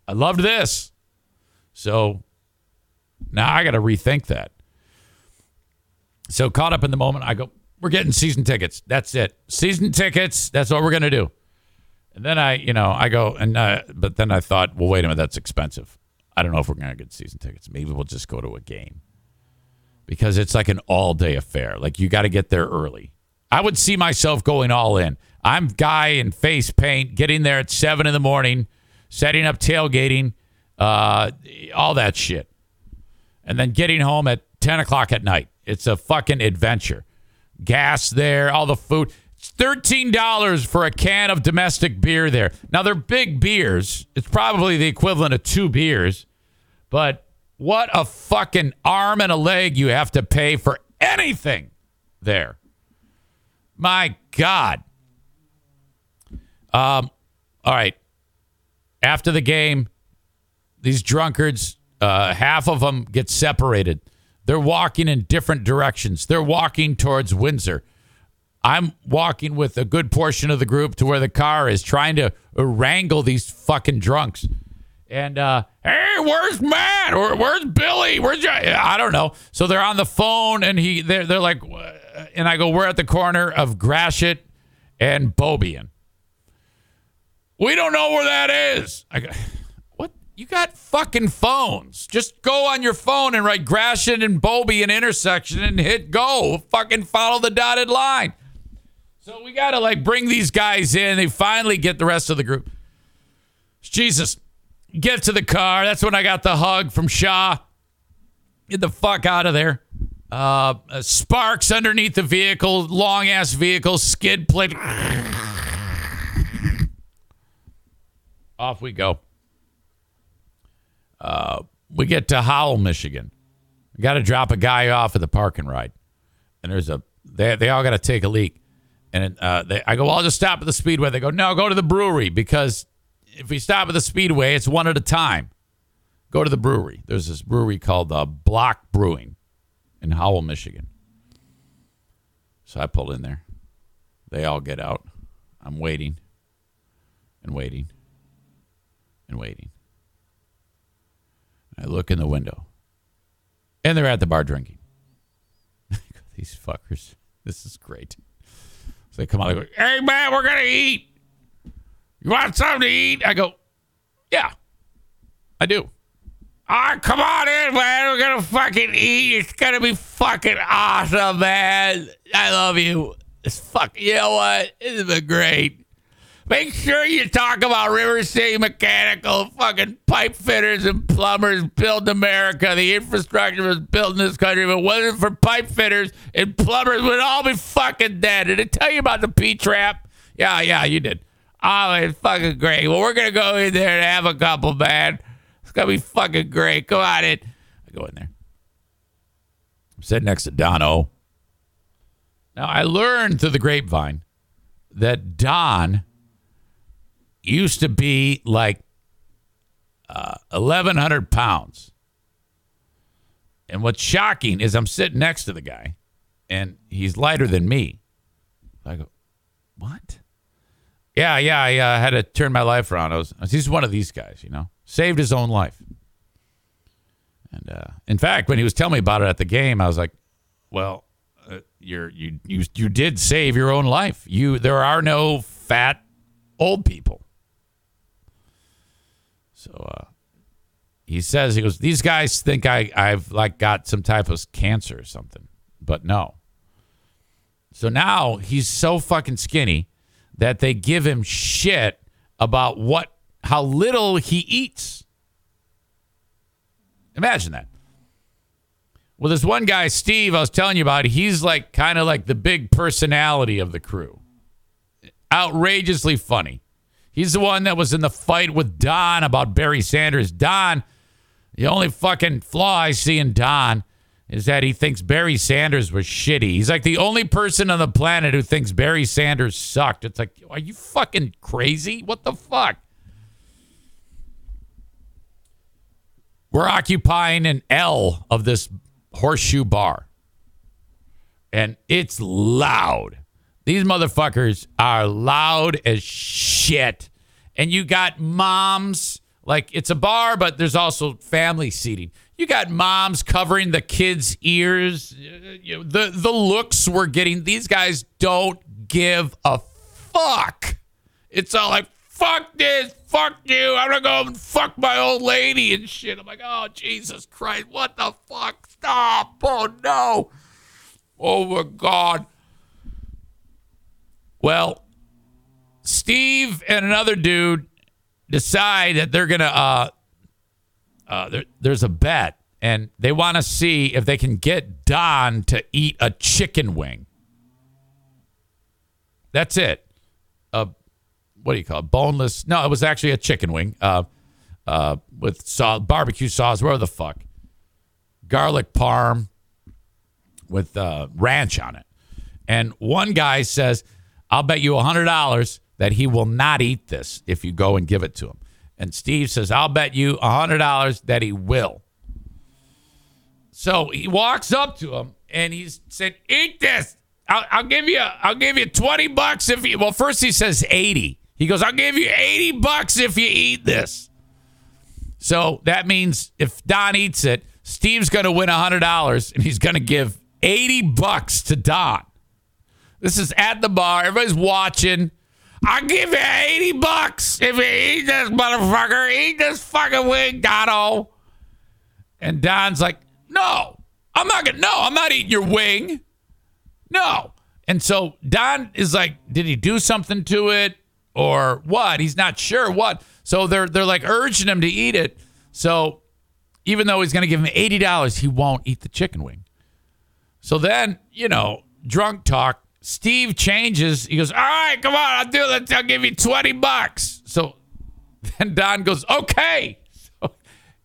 I loved this, so now I got to rethink that. So caught up in the moment, I go, "We're getting season tickets. That's it. Season tickets. That's what we're gonna do." And then I, you know, I go and uh, but then I thought, well, wait a minute, that's expensive. I don't know if we're gonna get season tickets. Maybe we'll just go to a game because it's like an all day affair. Like you got to get there early. I would see myself going all in. I'm guy in face paint, getting there at seven in the morning, setting up tailgating, uh, all that shit, and then getting home at ten o'clock at night. It's a fucking adventure. Gas there, all the food. It's thirteen dollars for a can of domestic beer there. Now they're big beers. It's probably the equivalent of two beers, but what a fucking arm and a leg you have to pay for anything there. My God. Um, all right. After the game, these drunkards, uh, half of them get separated. They're walking in different directions. They're walking towards Windsor. I'm walking with a good portion of the group to where the car is trying to wrangle these fucking drunks And uh, hey, where's Matt? Where's Billy? Where's I don't know. So they're on the phone, and he they're they're like, and I go, we're at the corner of Gratiot and Beaubien. We don't know where that is. I go? You got fucking phones. Just go on your phone and write Gratiot and Beaubien intersection and hit go. Fucking follow the dotted line. So we got to like bring these guys in. They finally get the rest of the group. Jesus, get to the car. That's when I got the hug from Shah. Get the fuck out of there. Uh, sparks underneath the vehicle, long ass vehicle, skid plate. Off we go. Uh, we get to Howell, Michigan. Got to drop a guy off at the parking ride, and there's a they they all got to take a leak, and uh, they, I go, well, I'll just stop at the speedway. They go, no, go to the brewery because if we stop at the speedway, it's one at a time. Go to the brewery. There's this brewery called uh, Block Brewing in Howell, Michigan. So I pull in there. They all get out. I'm waiting and waiting and waiting. I look in the window, and they're at the bar drinking. (laughs) These fuckers. This is great. So they come out and go, Hey, man, we're going to eat. You want something to eat? I go, Yeah, I do. All right, come on in, man. We're going to fucking eat. It's going to be fucking awesome, man. I love you. It's fuck. You know what? It's been great. Make sure you talk about River City Mechanical, fucking pipe fitters and plumbers build America. The infrastructure was built in this country. If it wasn't for pipe fitters and plumbers, we'd all be fucking dead. Did I tell you about the P trap? Yeah, yeah, you did. Oh, it's fucking great. Well, we're gonna go in there and have a couple, man. It's gonna be fucking great. Come on in. I go in there. I'm sitting next to Dono. Now I learned through the grapevine that Don used to be like uh, 1,100 pounds. And what's shocking is I'm sitting next to the guy and he's lighter than me. I go, what? Yeah, yeah, I uh, had to turn my life around. I was, he's one of these guys, you know, saved his own life. And uh, in fact, when he was telling me about it at the game, I was like, well, uh, you're, you, you, you did save your own life. You, there are no fat old people. So uh, he says he goes, these guys think I I've like got some type of cancer or something, but no. So now he's so fucking skinny that they give him shit about what how little he eats. Imagine that. Well, this one guy, Steve, I was telling you about, he's like kind of like the big personality of the crew. Outrageously funny. He's the one that was in the fight with Don about Barry Sanders. Don, the only fucking flaw I see in Don is that he thinks Barry Sanders was shitty. He's like the only person on the planet who thinks Barry Sanders sucked. It's like, are you fucking crazy? What the fuck? We're occupying an L of this horseshoe bar. And it's loud. These motherfuckers are loud as shit. And you got moms, like it's a bar, but there's also family seating. You got moms covering the kids' ears. The the looks we're getting, these guys don't give a fuck. It's all like, fuck this, fuck you. I'm gonna go and fuck my old lady and shit. I'm like, oh Jesus Christ, what the fuck? Stop. Oh no. Oh my God. Well, Steve and another dude decide that they're gonna. Uh, uh, there, there's a bet, and they want to see if they can get Don to eat a chicken wing. That's it. Uh, what do you call it? Boneless? No, it was actually a chicken wing. Uh, uh, with sauce, barbecue sauce, whatever the fuck, garlic parm with uh, ranch on it. And one guy says, I'll bet you $100 that he will not eat this if you go and give it to him. And Steve says, I'll bet you $100 that he will. So he walks up to him and he said, Eat this. I'll, I'll, give you I'll give you 20 bucks if you well first he says 80. He goes, I'll give you 80 bucks if you eat this. So that means if Don eats it, Steve's going to win $100 and he's going to give 80 bucks to Don. This is at the bar. Everybody's watching. I'll give you 80 bucks if you eat this motherfucker. Eat this fucking wing, Dono. And Don's like, no, I'm not gonna no, I'm not eating your wing. No. And so Don is like, did he do something to it or what? He's not sure what. So they're they're like urging him to eat it. So even though he's gonna give him eighty dollars, he won't eat the chicken wing. So then, you know, drunk talk. Steve changes. He goes, All right, come on, I'll do it. I'll give you 20 bucks. So (laughs) then Don goes, Okay. So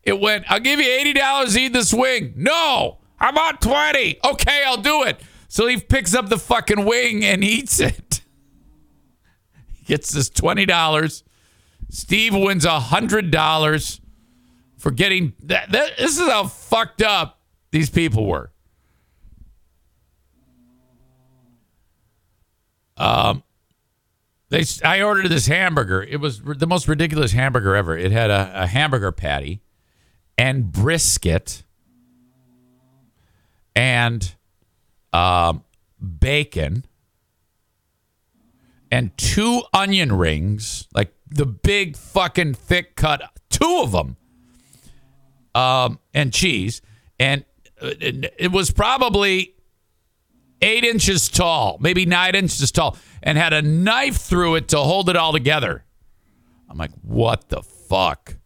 it went, I'll give you $80 eat this wing. No, how about 20? Okay, I'll do it. So he picks up the fucking wing and eats (laughs) it. He gets this $20. Steve wins $100 for getting that. This is how fucked up these people were. Um, they I ordered this hamburger. It was the most ridiculous hamburger ever. It had a, a hamburger patty and brisket and um, bacon and two onion rings, like the big fucking thick cut, two of them, um, and cheese. And it was probably eight inches tall, maybe nine inches tall, and had a knife through it to hold it all together. I'm like, what the fuck?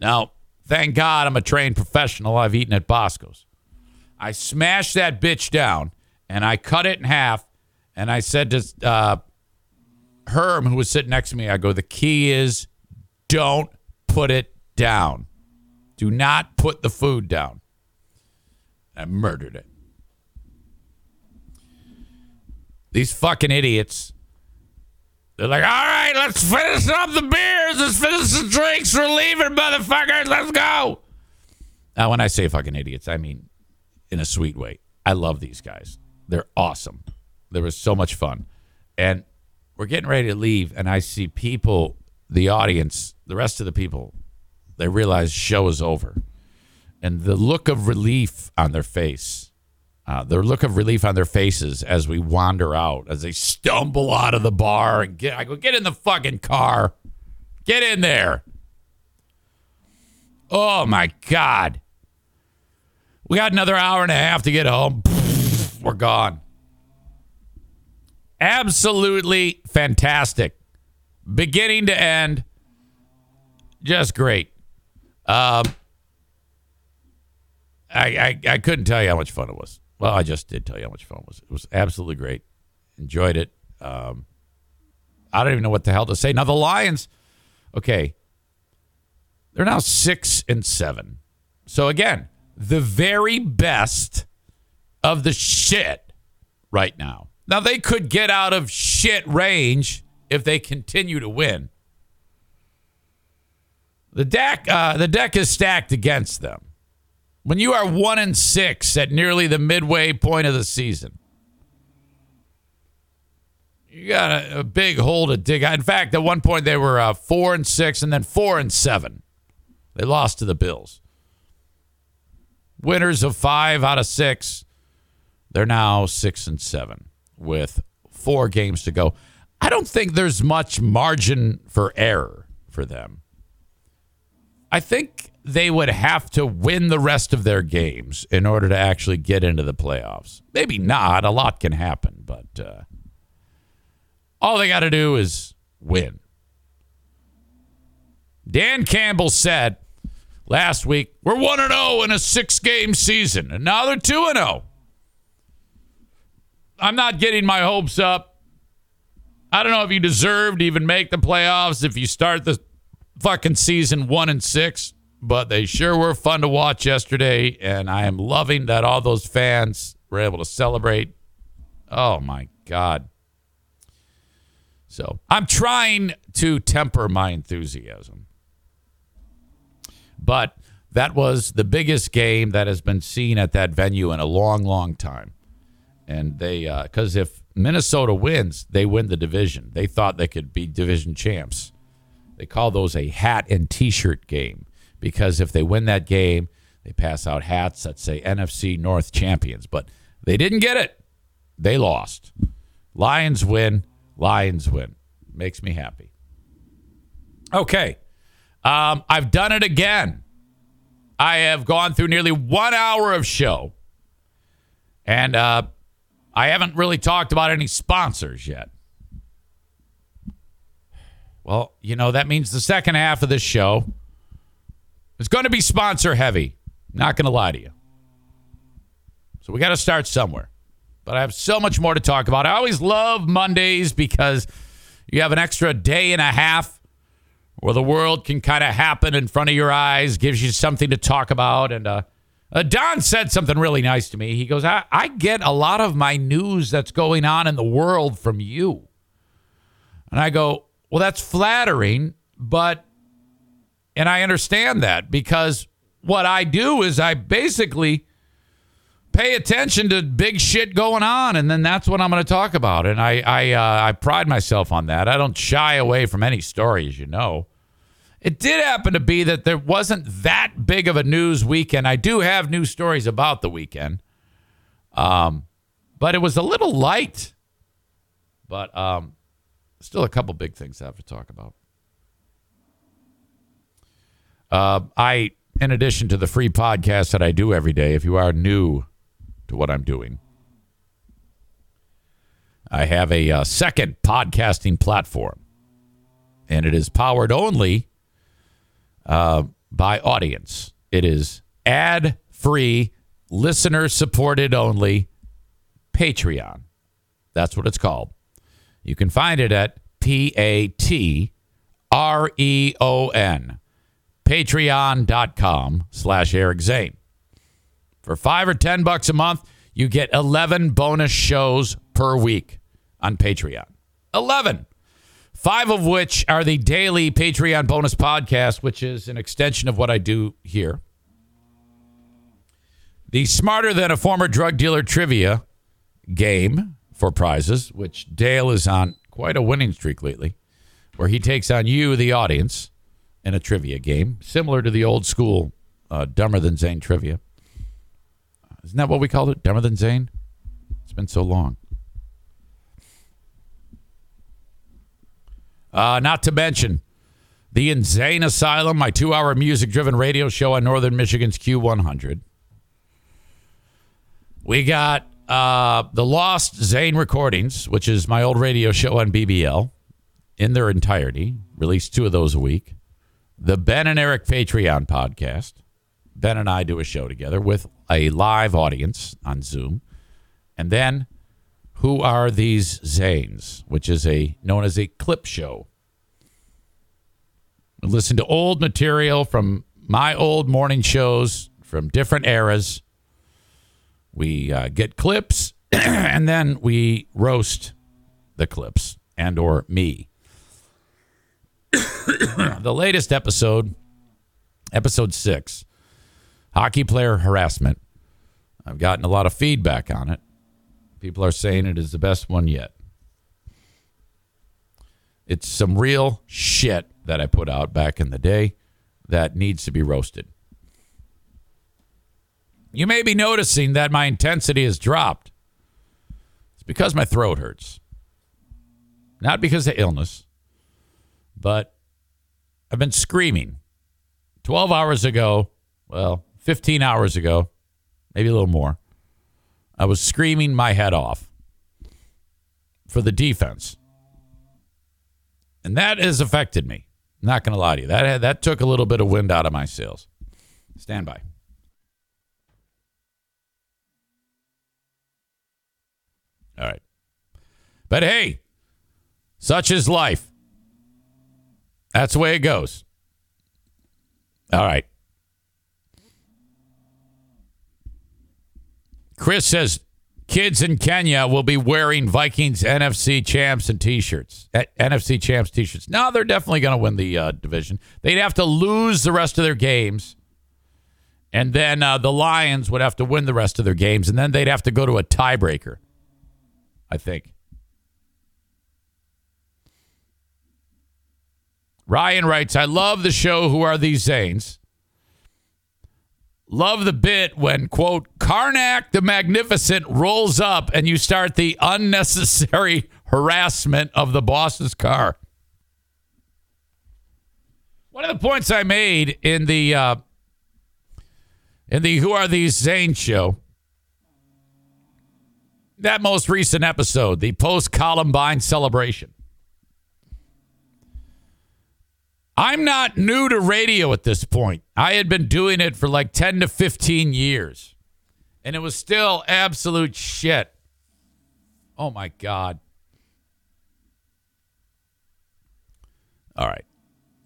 Now, thank God I'm a trained professional. I've eaten at Bosco's. I smashed that bitch down and I cut it in half. And I said to uh, Herm, who was sitting next to me, I go, the key is don't put it down. Do not put the food down. I murdered it. These fucking idiots. They're like, all right, let's finish up the beers. Let's finish the drinks. We're leaving, motherfuckers. Let's go. Now, when I say fucking idiots, I mean in a sweet way. I love these guys. They're awesome. There was so much fun. And we're getting ready to leave, and I see people, the audience, the rest of the people, they realize show is over. And the look of relief on their face uh, the look of relief on their faces as we wander out, as they stumble out of the bar and get. I go, get in the fucking car, get in there. Oh my god, we got another hour and a half to get home. We're gone. Absolutely fantastic, beginning to end, just great. Um, I, I I couldn't tell you how much fun it was. Well, I just did tell you how much fun it was. It was absolutely great. Enjoyed it. Um, I don't even know what the hell to say. Now the Lions, okay, they're now six and seven. So again, the very best of the shit right now. Now they could get out of shit range if they continue to win. The deck, uh, the deck is stacked against them. When you are one and six at nearly the midway point of the season, you got a, a big hole to dig. In fact, at one point they were uh, four and six, and then four and seven. They lost to the Bills. Winners of five out of six. They're now six and seven with four games to go. I don't think there's much margin for error for them. I think they would have to win the rest of their games in order to actually get into the playoffs. Maybe not. A lot can happen, but uh, all they got to do is win. Dan Campbell said last week, we're 1 0 in a six game season, and now they're 2 0. I'm not getting my hopes up. I don't know if you deserve to even make the playoffs if you start the fucking season 1 and 6 but they sure were fun to watch yesterday, and I am loving that all those fans were able to celebrate. Oh my God. So I'm trying to temper my enthusiasm. But that was the biggest game that has been seen at that venue in a long, long time. And they, because uh, if Minnesota wins, they win the division. They thought they could be division champs. They call those a hat and t shirt game because if they win that game, they pass out hats that say NFC North champions. But they didn't get it. They lost. Lions win. Lions win. Makes me happy. Okay. Um, I've done it again. I have gone through nearly one hour of show, and uh, I haven't really talked about any sponsors yet. Well, you know, that means the second half of this show is going to be sponsor heavy. Not going to lie to you. So we got to start somewhere. But I have so much more to talk about. I always love Mondays because you have an extra day and a half where the world can kind of happen in front of your eyes, gives you something to talk about. And uh, uh, Don said something really nice to me. He goes, I, I get a lot of my news that's going on in the world from you. And I go, Well, that's flattering, but, and I understand that because what I do is I basically pay attention to big shit going on, and then that's what I'm going to talk about. And I I uh, I pride myself on that. I don't shy away from any story, as you know. It did happen to be that there wasn't that big of a news weekend. I do have news stories about the weekend, um, but it was a little light. But um, still, a couple big things I have to talk about. Uh, I, in addition to the free podcast that I do every day, if you are new to what I'm doing, I have a uh, second podcasting platform, and it is powered only uh, by audience. It is ad free, listener supported only Patreon. That's what it's called. You can find it at P A T R E O N, patreon.com slash Eric Zane. For five or ten bucks a month, you get 11 bonus shows per week on Patreon. 11 five of which are the daily Patreon bonus podcast, which is an extension of what I do here. The Smarter Than a Former Drug Dealer trivia game for prizes, which Dale is on quite a winning streak lately, where he takes on you, the audience, in a trivia game, similar to the old school uh, Dumber Than Zane trivia. Isn't that what we called it? Dumber Than Zane? It's been so long. Uh, not to mention the Insane Asylum, my two hour music driven radio show on Northern Michigan's Q100. We got uh, the Lost Zane Recordings, which is my old radio show on BBL in their entirety. Release two of those a week. The Ben and Eric Patreon podcast. Ben and I do a show together with a live audience on Zoom. And then who Are These Zanes, which is a known as a clip show. We listen to old material from my old morning shows from different eras. We uh, get clips (clears throat) and then we roast the clips and or me. (coughs) the latest episode, episode 6, hockey player harassment. I've gotten a lot of feedback on it. People are saying it is the best one yet. It's some real shit that I put out back in the day that needs to be roasted. You may be noticing that my intensity has dropped. It's because my throat hurts. Not because of illness, but I've been screaming 12 hours ago, well, 15 hours ago, maybe a little more. I was screaming my head off for the defense. And that has affected me. I'm Not going to lie to you. That, that took a little bit of wind out of my sails. Stand by. All right. But hey, such is life. That's the way it goes. All right. Chris says kids in Kenya will be wearing Vikings NFC champs and t-shirts. NFC champs t-shirts. No, they're definitely going to win the uh, division. They'd have to lose the rest of their games. And then uh, the Lions would have to win the rest of their games and then they'd have to go to a tiebreaker. I think. Ryan writes, I love the show Who Are These Zanes? Love the bit when, quote, Karnak the Magnificent rolls up and you start the unnecessary harassment of the boss's car. One of the points I made in the uh, in the Who Are These Zane show, that most recent episode, the post Columbine celebration. I'm not new to radio at this point. I had been doing it for like 10 to 15 years, and it was still absolute shit. Oh my God. All right.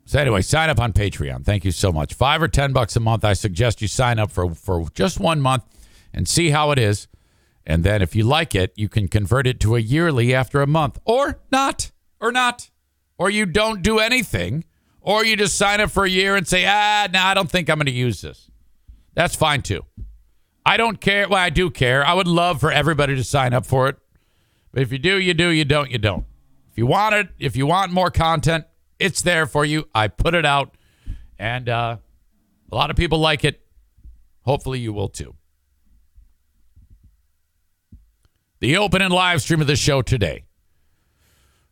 So anyway, sign up on Patreon. Thank you so much. Five or ten bucks a month. I suggest you sign up for for just one month and see how it is. And then if you like it, you can convert it to a yearly after a month. Or not. Or not. Or you don't do anything. Or you just sign up for a year and say, ah, no, I don't think I'm going to use this. That's fine too. I don't care. Well, I do care. I would love for everybody to sign up for it. But if you do, you do. You don't, you don't. If you want it, if you want more content, it's there for you. I put it out, and uh, a lot of people like it. Hopefully, you will too. The open and live stream of the show today,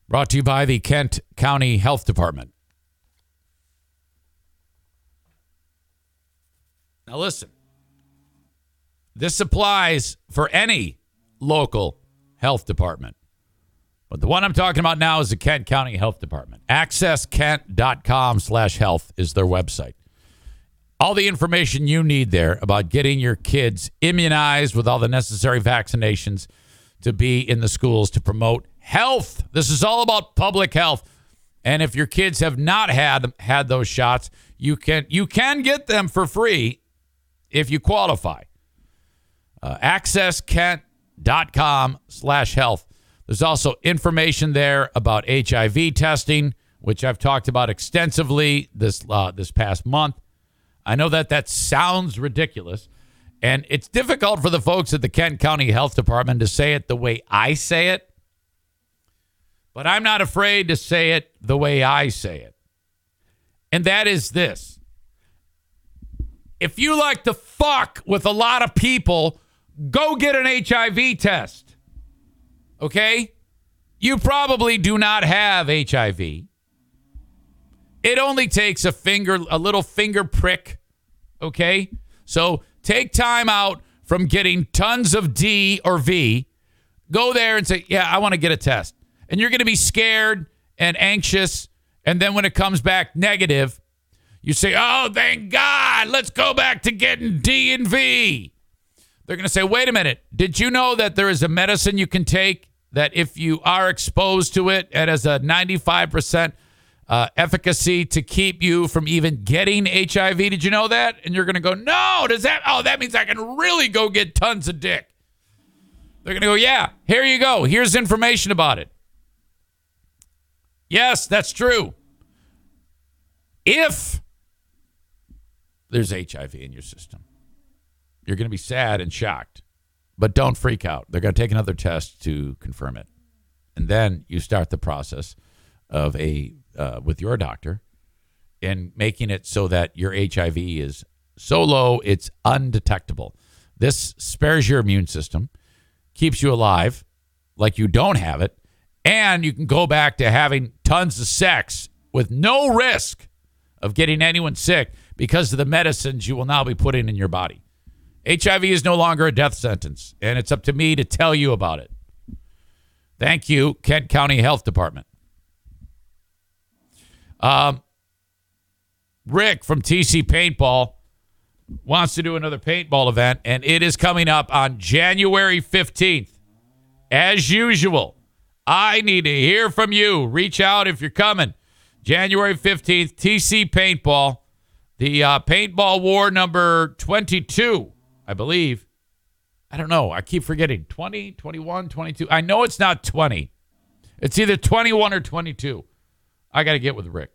brought to you by the Kent County Health Department. Now, listen, this applies for any local health department. But the one I'm talking about now is the Kent County Health Department. AccessKent.com slash health is their website. All the information you need there about getting your kids immunized with all the necessary vaccinations to be in the schools to promote health. This is all about public health. And if your kids have not had had those shots, you can you can get them for free if you qualify. Uh, AccessKent.com slash health. There's also information there about HIV testing, which I've talked about extensively this uh, this past month. I know that that sounds ridiculous, and it's difficult for the folks at the Kent County Health Department to say it the way I say it. But I'm not afraid to say it the way I say it. And that is this. If you like to fuck with a lot of people, go get an HIV test. Okay? You probably do not have HIV. It only takes a finger, a little finger prick. Okay? So take time out from getting tons of D or V. Go there and say, Yeah, I want to get a test. And you're going to be scared and anxious. And then when it comes back negative, you say, Oh, thank God. Let's go back to getting D and V. They're going to say, Wait a minute. Did you know that there is a medicine you can take that if you are exposed to it, it has a 95% uh, efficacy to keep you from even getting HIV. Did you know that? And you're going to go, no, does that? Oh, that means I can really go get tons of dick. They're going to go, yeah, here you go. Here's information about it. Yes, that's true. If there's HIV in your system, you're going to be sad and shocked. But don't freak out. They're going to take another test to confirm it. And then you start the process of a uh, with your doctor and making it so that your HIV is so low it's undetectable. This spares your immune system, keeps you alive like you don't have it, and you can go back to having tons of sex with no risk of getting anyone sick because of the medicines you will now be putting in your body. HIV is no longer a death sentence, and it's up to me to tell you about it. Thank you, Kent County Health Department. Um, Rick from TC Paintball wants to do another paintball event, and it is coming up on January 15th. As usual, I need to hear from you. Reach out if you're coming. January 15th, TC Paintball, the uh, Paintball War number 22. I believe. I don't know. I keep forgetting. 20, 21, 22. I know it's not 20. It's either 21 or 22. I got to get with Rick.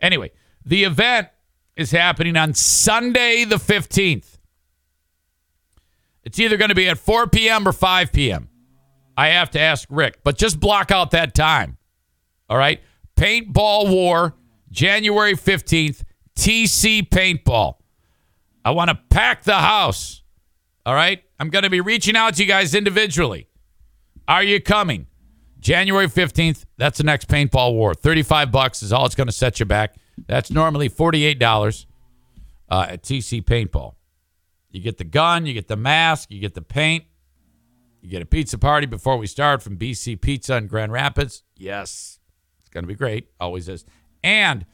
Anyway, the event is happening on Sunday, the 15th. It's either going to be at 4 p.m. or 5 p.m. I have to ask Rick, but just block out that time. All right? Paintball War, January 15th, TC Paintball. I want to pack the house. All right? I'm going to be reaching out to you guys individually. Are you coming? January 15th, that's the next paintball war. 35 bucks is all it's going to set you back. That's normally $48 uh, at TC Paintball. You get the gun, you get the mask, you get the paint, you get a pizza party before we start from BC Pizza in Grand Rapids. Yes, it's going to be great. Always is. And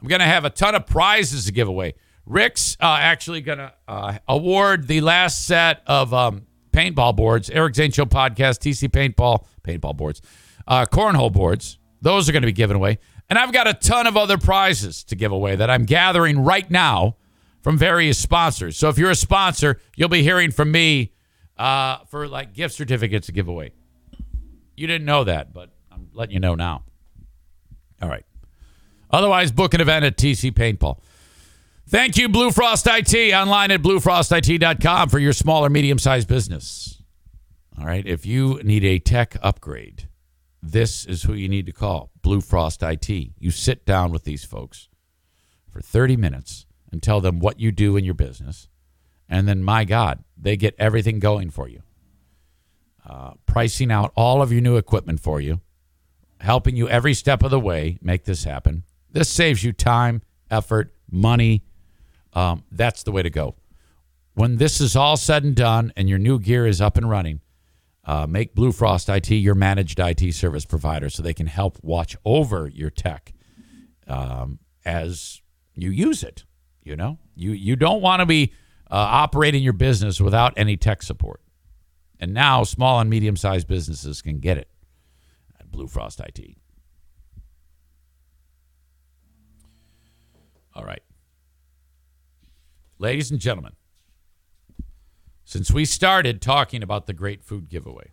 I'm going to have a ton of prizes to give away. Rick's uh, actually going to uh, award the last set of um, paintball boards, Eric Zane Show podcast, TC Paintball, paintball boards, uh, cornhole boards. Those are going to be given away. And I've got a ton of other prizes to give away that I'm gathering right now from various sponsors. So if you're a sponsor, you'll be hearing from me uh, for like gift certificates to give away. You didn't know that, but I'm letting you know now. All right. Otherwise, book an event at TC Paintball. Thank you, Blue Frost IT, online at bluefrostit.com for your small or medium sized business. All right. If you need a tech upgrade, this is who you need to call Blue Frost IT. You sit down with these folks for 30 minutes and tell them what you do in your business. And then, my God, they get everything going for you. Uh, pricing out all of your new equipment for you, helping you every step of the way make this happen. This saves you time, effort, money, um, that's the way to go. When this is all said and done and your new gear is up and running, uh, make Blue Frost IT your managed IT service provider so they can help watch over your tech um, as you use it. You know, you you don't want to be uh, operating your business without any tech support. And now, small and medium sized businesses can get it at Blue Frost IT. All right. Ladies and gentlemen, since we started talking about the great food giveaway,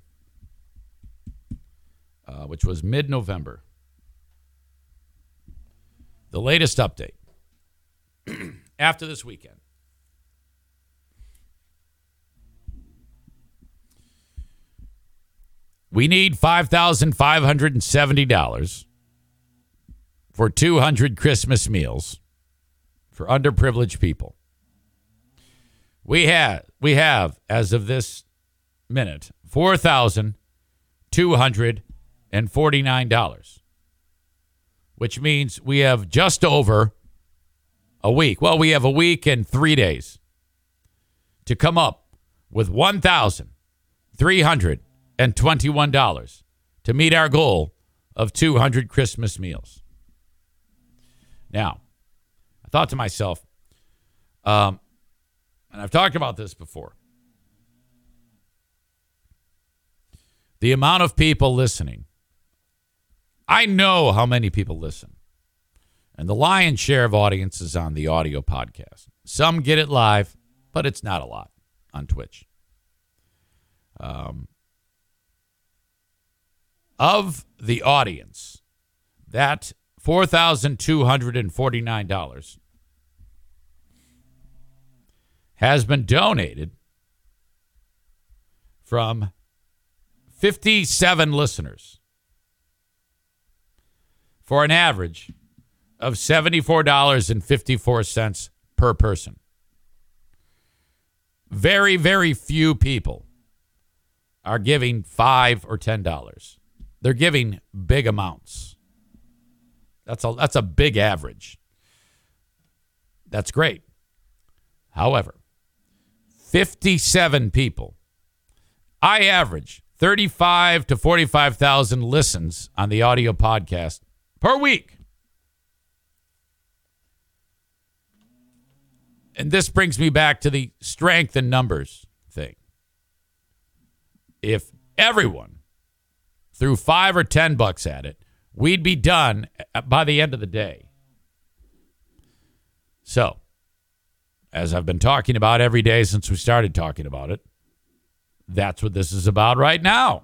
uh, which was mid November, the latest update (clears throat) after this weekend. We need $5,570 for 200 Christmas meals for underprivileged people. We have we have as of this minute four thousand two hundred and forty nine dollars, which means we have just over a week. Well, we have a week and three days to come up with one thousand three hundred and twenty one dollars to meet our goal of two hundred Christmas meals. Now, I thought to myself, um, and I've talked about this before. The amount of people listening. I know how many people listen. And the lion's share of audience is on the audio podcast. Some get it live, but it's not a lot on Twitch. Um, of the audience, that $4,249 has been donated from 57 listeners for an average of $74.54 per person. Very, very few people are giving five or ten dollars. They're giving big amounts. That's a that's a big average. That's great. However, 57 people. I average 35 to 45,000 listens on the audio podcast per week. And this brings me back to the strength and numbers thing. If everyone threw 5 or 10 bucks at it, we'd be done by the end of the day. So, as I've been talking about every day since we started talking about it. That's what this is about right now.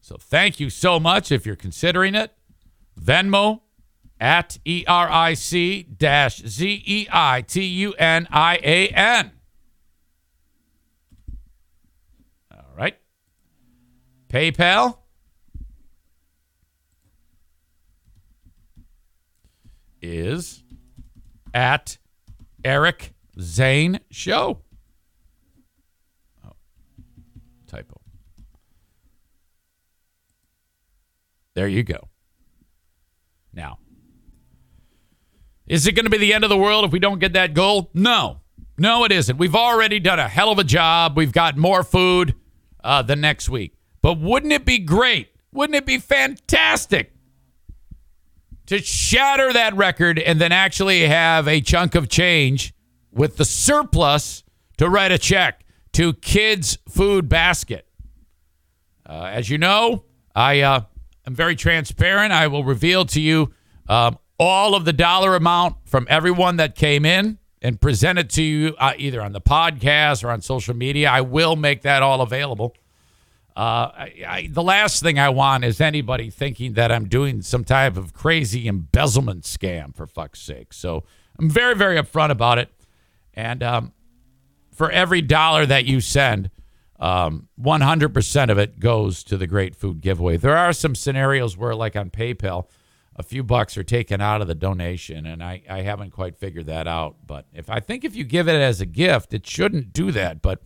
So thank you so much if you're considering it. Venmo at E R I C Z E I T U N I A N. All right. PayPal is at Eric Zane Show. Oh, typo. There you go. Now, is it going to be the end of the world if we don't get that goal? No. No, it isn't. We've already done a hell of a job. We've got more food uh, the next week. But wouldn't it be great? Wouldn't it be fantastic to shatter that record and then actually have a chunk of change with the surplus to write a check to Kids Food Basket? Uh, as you know, I uh, am very transparent. I will reveal to you um, all of the dollar amount from everyone that came in and present it to you uh, either on the podcast or on social media. I will make that all available. Uh, I, I, the last thing I want is anybody thinking that I'm doing some type of crazy embezzlement scam, for fuck's sake. So I'm very, very upfront about it. And um, for every dollar that you send, um, 100% of it goes to the Great Food Giveaway. There are some scenarios where, like on PayPal, a few bucks are taken out of the donation, and I, I haven't quite figured that out. But if I think if you give it as a gift, it shouldn't do that. But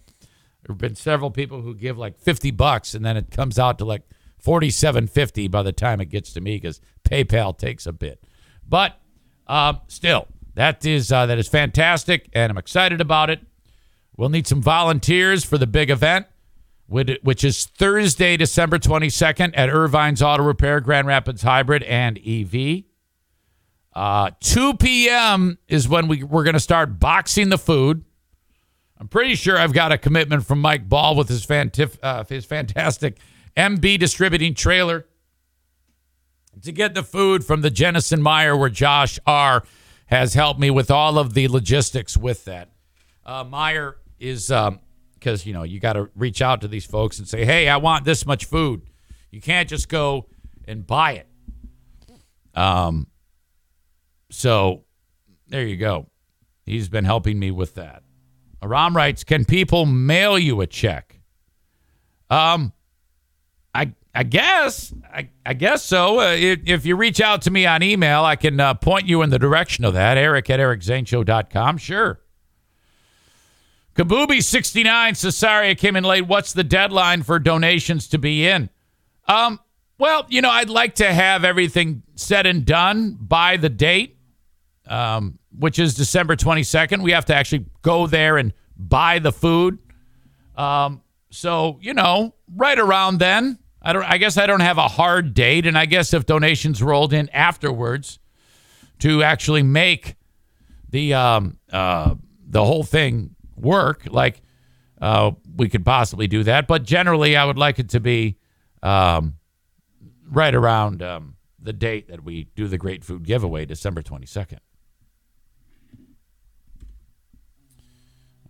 there have been several people who give like 50 bucks, and then it comes out to like 47.50 by the time it gets to me because PayPal takes a bit. But uh, still, that is uh, that is fantastic, and I'm excited about it. We'll need some volunteers for the big event which is Thursday, December 22nd at Irvine's Auto Repair, Grand Rapids Hybrid and EV. Uh, 2 p.m. is when we, we're going to start boxing the food. I'm pretty sure I've got a commitment from Mike Ball with his, fantif- uh, his fantastic MB distributing trailer to get the food from the Jenison Meijer, where Josh R. has helped me with all of the logistics with that. Uh, Meijer is. Um, because you know you got to reach out to these folks and say, "Hey, I want this much food." You can't just go and buy it. Um. So there you go. He's been helping me with that. Aram writes, "Can people mail you a check?" Um, I I guess I, I guess so. Uh, if, if, you reach out to me on email, I can uh, point you in the direction of that. Eric at ericzaneshow.com. Sure. Kabubi69 says, sorry I came in late. What's the deadline for donations to be in? Um, well, you know, I'd like to have everything said and done by the date, um, which is December 22nd. We have to actually go there and buy the food. Um, so, you know, right around then. I don't I guess I don't have a hard date and I guess if donations rolled in afterwards to actually make the um uh the whole thing work like uh, we could possibly do that. But generally, I would like it to be um, right around um, the date that we do the Great Food Giveaway, December 22nd.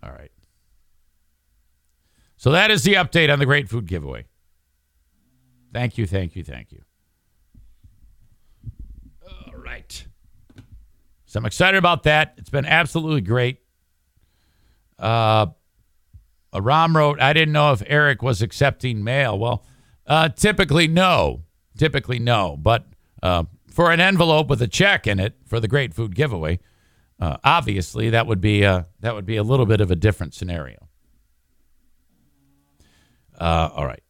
All right. So that is the update on the Great Food Giveaway. Thank you, thank you, thank you. All right. So I'm excited about that. It's been absolutely great. Uh, Ram wrote, I didn't know if Eric was accepting mail. Well, uh, typically, no. Typically, no. But uh, for an envelope with a check in it for the Great Food Giveaway, uh, obviously that would be a, that would be a little bit of a different scenario. Uh, all right.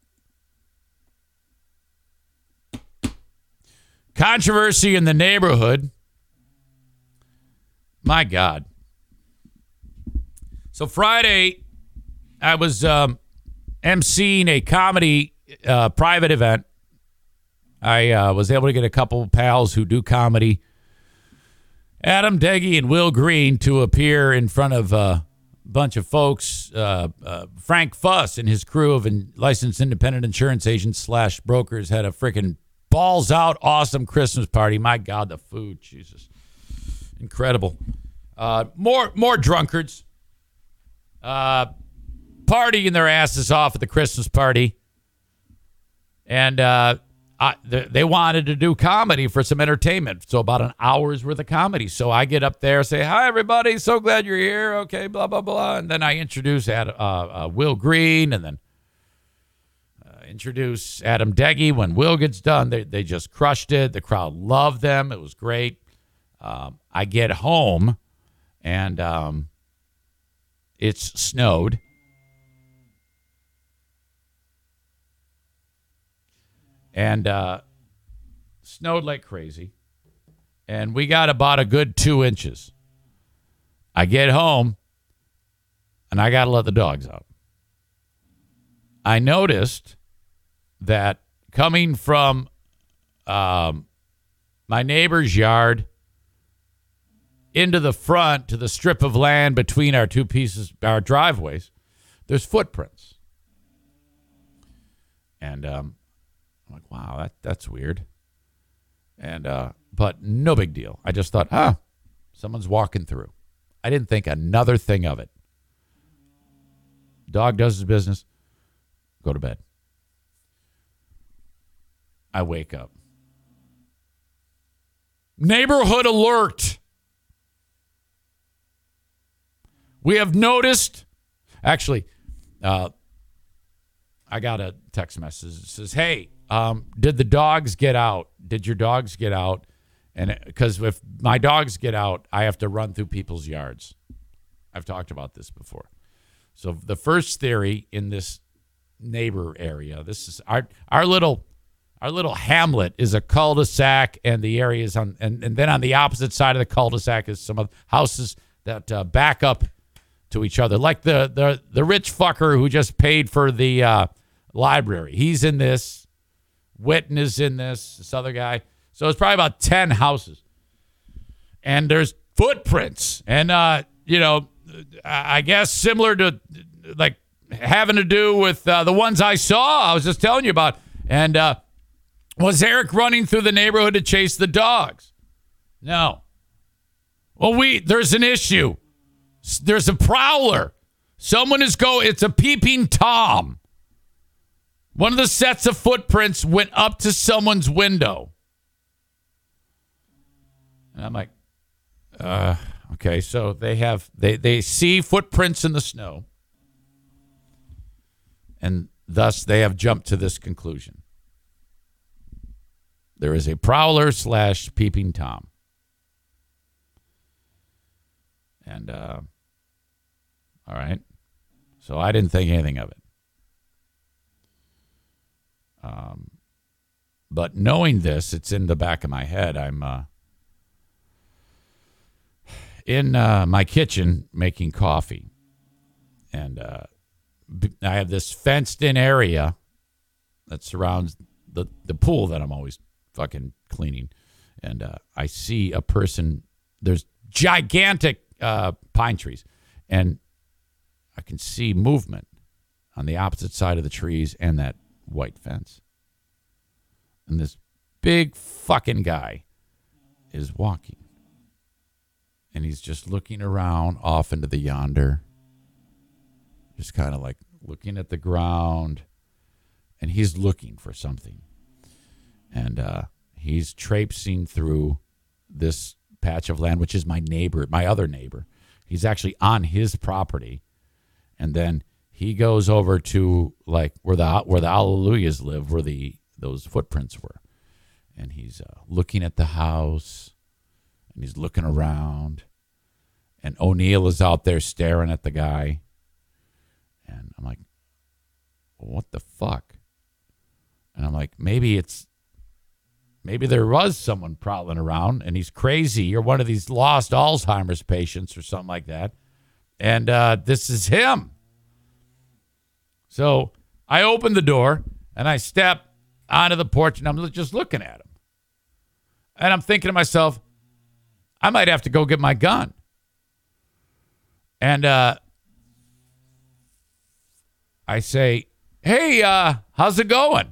Controversy in the neighborhood. My God. So Friday, I was um, emceeing a comedy uh, private event. I uh, was able to get a couple pals who do comedy, Adam Deggy and Will Green, to appear in front of a bunch of folks. Uh, uh Frank Fuss and his crew of licensed independent insurance agents slash brokers had a freaking balls out awesome Christmas party. My God, the food, Jesus, incredible. Uh, more more drunkards uh, partying their asses off at the Christmas party. And uh, They wanted to do comedy for some entertainment. So about an hour's worth of comedy. So I get up there, say, hi, everybody. So glad you're here. Okay, blah, blah, blah. And then I introduce Ad, uh, uh, Will Green and then uh, introduce Adam Deggy. When Will gets done, they, they just crushed it. The crowd loved them. It was great. Um, I get home and um, it's snowed. And uh, snowed like crazy. And we got about a good two inches. I get home and I got to let the dogs out. I noticed that coming from um, my neighbor's yard into the front to the strip of land between our two pieces, our driveways, there's footprints. And um, I'm like, wow, that, that's weird. And, uh, but no big deal. I just thought, ah, someone's walking through. I didn't think another thing of it. Dog does his business, go to bed. I wake up. Neighborhood alert. We have noticed, actually, uh, I got a text message that says, Hey, um, did the dogs get out? Did your dogs get out? And because if my dogs get out, I have to run through people's yards. I've talked about this before. So the first theory in this neighbor area, this is our our little our little hamlet is a cul-de-sac, and the area is on, and, and then on the opposite side of the cul-de-sac is some of houses that uh, back up to each other, like the the the rich fucker who just paid for the uh, library. He's in this. Witten is in this. This other guy. So it's probably about ten houses, and there's footprints, and uh, you know, I guess similar to like having to do with uh, the ones I saw. I was just telling you about, and uh, was Eric running through the neighborhood to chase the dogs? No. Well, we there's an issue. There's a prowler. Someone is go. It's a peeping tom. One of the sets of footprints went up to someone's window. And I'm like, uh, okay, so they have they they see footprints in the snow. And thus they have jumped to this conclusion. There is a prowler slash peeping tom. And uh all right. So I didn't think anything of it. Um, but knowing this, it's in the back of my head. I'm uh, in uh, my kitchen making coffee, and uh, I have this fenced-in area that surrounds the the pool that I'm always fucking cleaning, and uh, I see a person. There's gigantic uh, pine trees, and I can see movement on the opposite side of the trees and that white fence. And this big fucking guy is walking. And he's just looking around off into the yonder. Just kind of like looking at the ground. And he's looking for something. And uh, he's traipsing through this patch of land, which is my neighbor, my other neighbor. He's actually on his property. And then he goes over to like where the where the Alleluias live, where the those footprints were, and he's uh, looking at the house, and he's looking around, and O'Neill is out there staring at the guy, and I'm like, what the fuck? And I'm like, maybe it's maybe there was someone prowling around and he's crazy or one of these lost Alzheimer's patients or something like that. And uh, this is him. So I open the door and I step onto the porch and I'm just looking at him. And I'm thinking to myself, I might have to go get my gun. And uh, I say, Hey, uh, how's it going?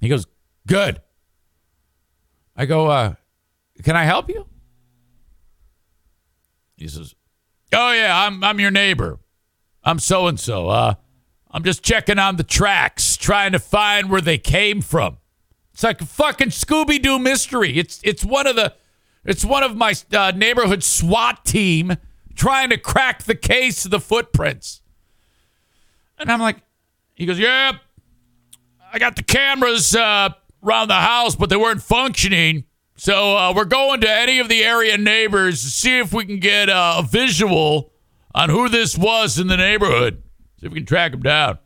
He goes, Good. I go, uh, Can I help you? He says, Oh, yeah, I'm, I'm your neighbor. I'm so and so. Uh, I'm just checking on the tracks, trying to find where they came from. It's like a fucking Scooby Doo mystery. It's it's one of the, it's one of my uh, neighborhood SWAT team trying to crack the case of the footprints. And I'm like, he goes, yeah, I got the cameras uh, around the house, but they weren't functioning. So uh, we're going to any of the area neighbors to see if we can get uh, a visual on who this was in the neighborhood. See if we can track him down.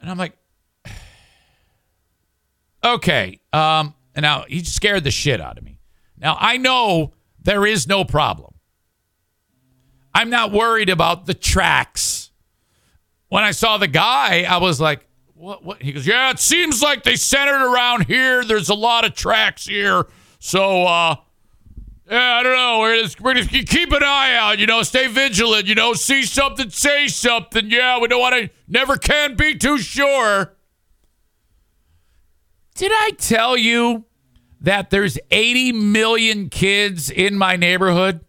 And I'm like, (sighs) okay. Um, and now he scared the shit out of me. Now I know there is no problem. I'm not worried about the tracks. When I saw the guy, I was like, what, what? He goes, yeah, it seems like they centered around here. There's a lot of tracks here. So, uh, yeah, I don't know. We're just, we're just keep an eye out, you know, stay vigilant, you know, see something, say something. Yeah, we don't want to, never can be too sure. Did I tell you that there's 80 million kids in my neighborhood?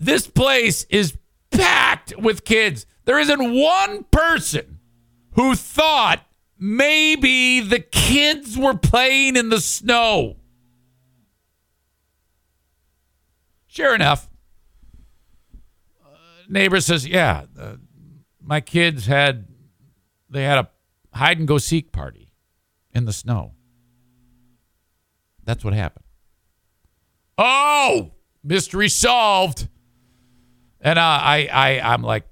This place is packed with kids. There isn't one person who thought maybe the kids were playing in the snow. Sure enough, uh, neighbor says, "Yeah, uh, my kids had they had a hide and go seek party in the snow. That's what happened." Oh, mystery solved. And uh, I, I, I'm like,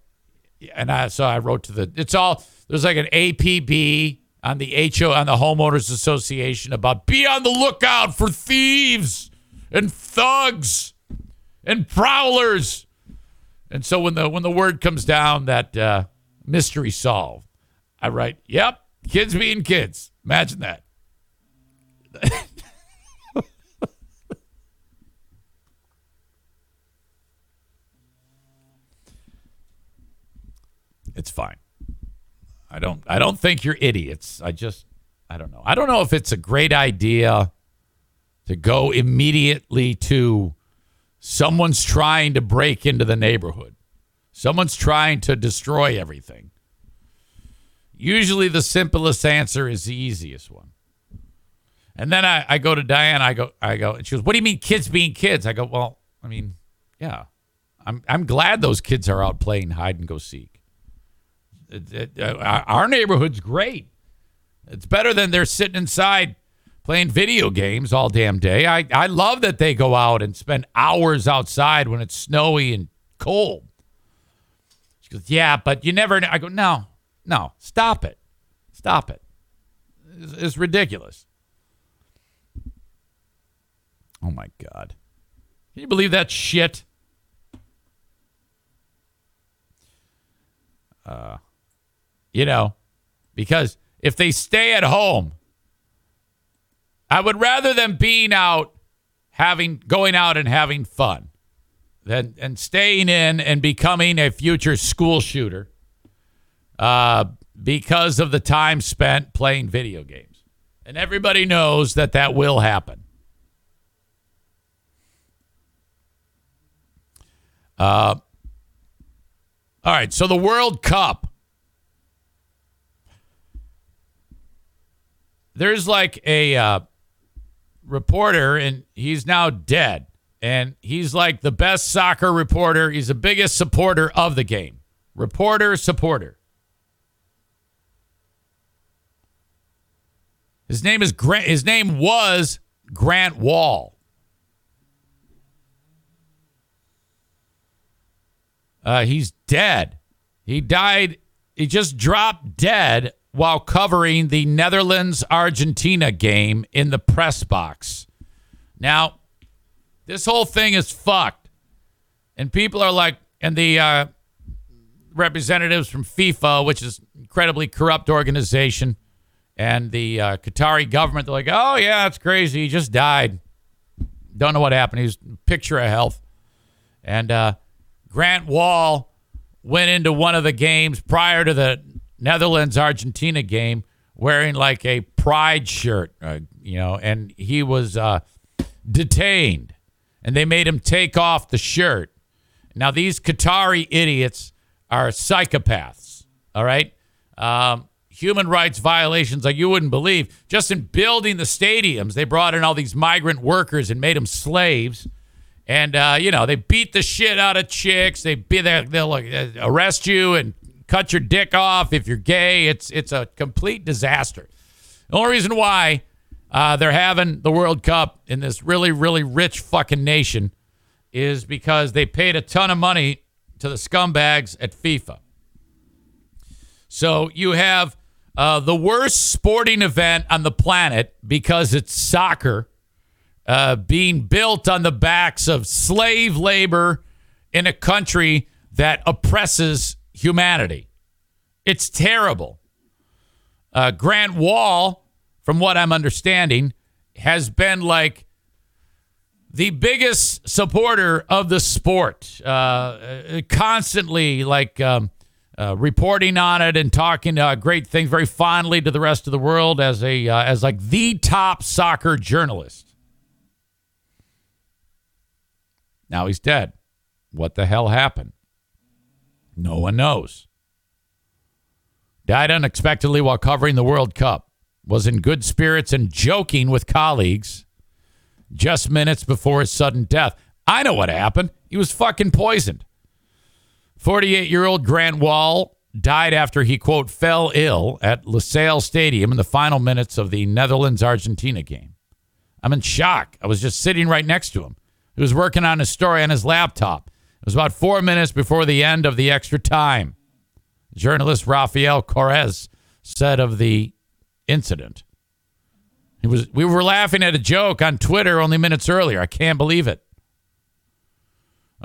and I, so I wrote to the. It's all there's like an APB on the HO on the homeowners association about be on the lookout for thieves and thugs and prowlers. And so when the when the word comes down that uh, mystery solved, I write, "Yep, kids being kids." Imagine that. (laughs) it's fine. I don't I don't think you're idiots. I just I don't know. I don't know if it's a great idea to go immediately to someone's trying to break into the neighborhood. Someone's trying to destroy everything. Usually the simplest answer is the easiest one. And then I, I go to Diane, I go, I go, and she goes, What do you mean kids being kids? I go, Well, I mean, yeah. I'm I'm glad those kids are out playing hide and go seek. Uh, our neighborhood's great. It's better than they're sitting inside playing video games all damn day. I, I love that they go out and spend hours outside when it's snowy and cold. She goes, Yeah, but you never. I go, No, no, stop it. Stop it. It's, it's ridiculous. Oh my God. Can you believe that shit? Uh, you know, because if they stay at home, I would rather them being out having going out and having fun than and staying in and becoming a future school shooter uh, because of the time spent playing video games. And everybody knows that that will happen. Uh, all right, so the World Cup there's like a uh, reporter, and he's now dead. And he's like the best soccer reporter. He's the biggest supporter of the game. Reporter, supporter. His name is Grant. His name was Grant Wahl. Uh, he's dead. He died. He just dropped dead while covering the Netherlands Argentina game in the press box. Now, this whole thing is fucked. And people are like, and the uh, representatives from FIFA, which is incredibly corrupt organization, and the uh, Qatari government, they're like, oh, yeah, that's crazy. He just died. Don't know what happened. He's picture of health. And uh, Grant Wahl went into one of the games prior to the Netherlands Argentina game wearing like a pride shirt, uh, you know, and he was uh, detained and they made him take off the shirt. Now, these Qatari idiots are psychopaths, all right? Um, human rights violations like you wouldn't believe. Just in building the stadiums, they brought in all these migrant workers and made them slaves. And, uh, you know, they beat the shit out of chicks. They be there, they'll uh, arrest you and cut your dick off if you're gay. It's it's a complete disaster. The only reason why uh, they're having the World Cup in this really, really rich fucking nation is because they paid a ton of money to the scumbags at FIFA. So you have uh, the worst sporting event on the planet because it's soccer uh, being built on the backs of slave labor in a country that oppresses humanity. It's terrible. Uh, Grant Wahl, from what I'm understanding, has been like the biggest supporter of the sport, uh, uh constantly like um, uh, reporting on it and talking uh, great things very fondly to the rest of the world as a uh, as like the top soccer journalist. Now he's dead. What the hell happened? No one knows. Died unexpectedly while covering the World Cup. Was in good spirits and joking with colleagues just minutes before his sudden death. I know what happened. He was fucking poisoned. 48 year old Grant Wahl died after he, quote, fell ill at Lusail Stadium in the final minutes of the Netherlands Argentina game. I'm in shock. I was just sitting right next to him. He was working on his story on his laptop. It was about four minutes before the end of the extra time. Journalist Rafael Correz said of the incident. He was we were laughing at a joke on Twitter only minutes earlier. I can't believe it.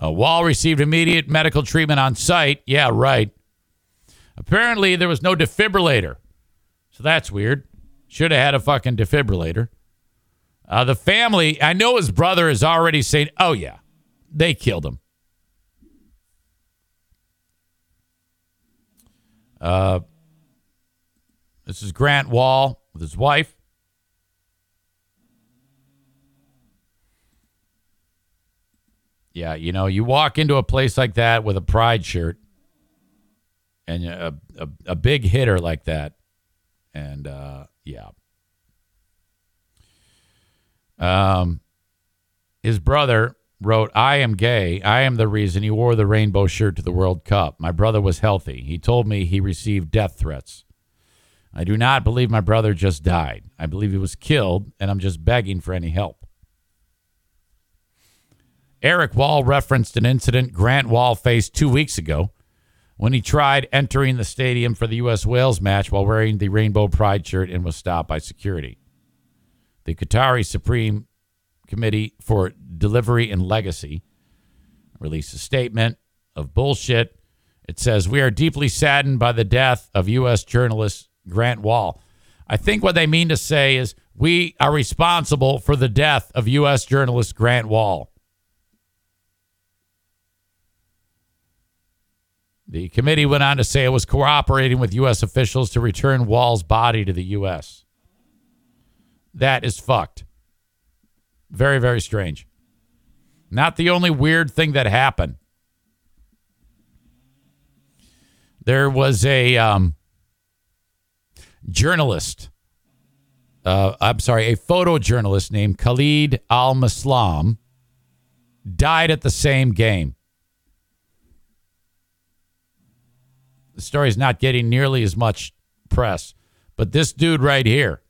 Uh, Wahl received immediate medical treatment on site. Yeah, right. Apparently, there was no defibrillator. So that's weird. Should have had a fucking defibrillator. Uh, the family, I know his brother is already saying, oh, yeah, they killed him. Uh, this is Grant Wahl with his wife. Yeah, you know, you walk into a place like that with a pride shirt and a, a, a big hitter like that. And uh, yeah. Um, his brother wrote, I am gay. I am the reason he wore the rainbow shirt to the World Cup. My brother was healthy. He told me he received death threats. I do not believe my brother just died. I believe he was killed, and I'm just begging for any help. Eric Wahl referenced an incident Grant Wahl faced two weeks ago when he tried entering the stadium for the U.S. Wales match while wearing the Rainbow Pride shirt and was stopped by security. The Qatari Supreme Committee for Delivery and Legacy released a statement of bullshit. It says, We are deeply saddened by the death of U.S. journalist Grant Wahl. I think what they mean to say is, we are responsible for the death of U.S. journalist Grant Wahl. The committee went on to say it was cooperating with U.S. officials to return Wahl's body to the U.S. That is fucked. Very, very strange. Not the only weird thing that happened. There was a um, journalist, uh, I'm sorry, a photojournalist named Khalid Al Maslam died at the same game. The story's not getting nearly as much press. But this dude right here,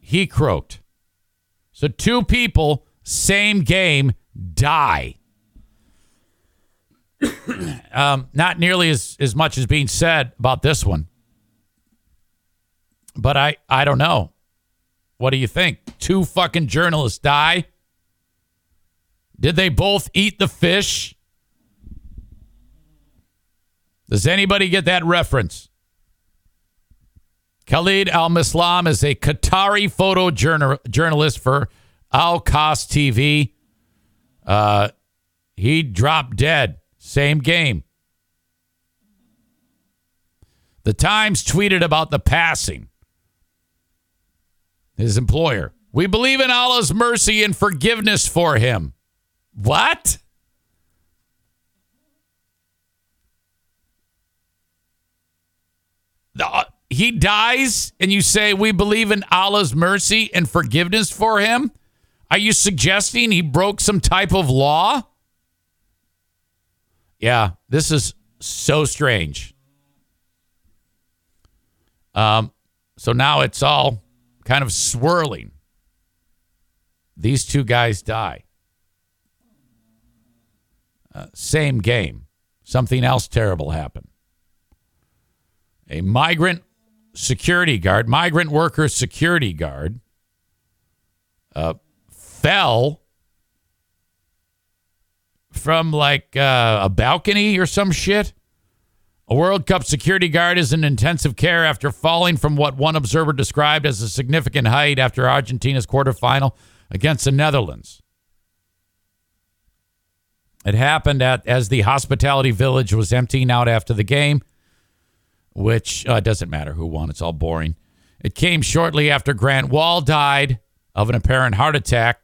he croaked. So two people, same game, die. (coughs) um, not nearly as, as much as being said about this one. But I, I don't know. What do you think? Two fucking journalists die? Did they both eat the fish? Does anybody get that reference? Khalid Al Mislam is a Qatari photojournalist for Al Kass TV. Uh, he dropped dead. Same game. The Times tweeted about the passing. His employer. We believe in Allah's mercy and forgiveness for him. What? he dies and you say we believe in Allah's mercy and forgiveness for him? Are you suggesting he broke some type of law? Yeah, this is so strange. Um, so now it's all kind of swirling. These two guys die. Uh, same game. Something else terrible happened. A migrant security guard, migrant worker security guard, uh, fell from like uh, a balcony or some shit. A World Cup security guard is in intensive care after falling from what one observer described as a significant height after Argentina's quarterfinal against the Netherlands. It happened at as the hospitality village was emptying out after the game, which uh, doesn't matter who won. It's all boring. It came shortly after Grant Wahl died of an apparent heart attack,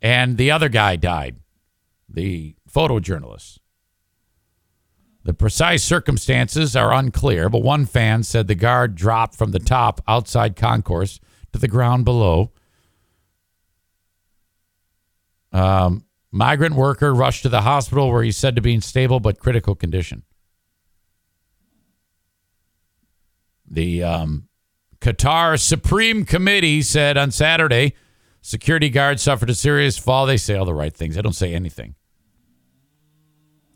and the other guy died, the photojournalist. The precise circumstances are unclear, but one fan said the guard dropped from the top outside concourse to the ground below. Um, migrant worker rushed to the hospital where he's said to be in stable but critical condition. The um, Qatar Supreme Committee said on Saturday security guard suffered a serious fall. They say all the right things. They don't say anything.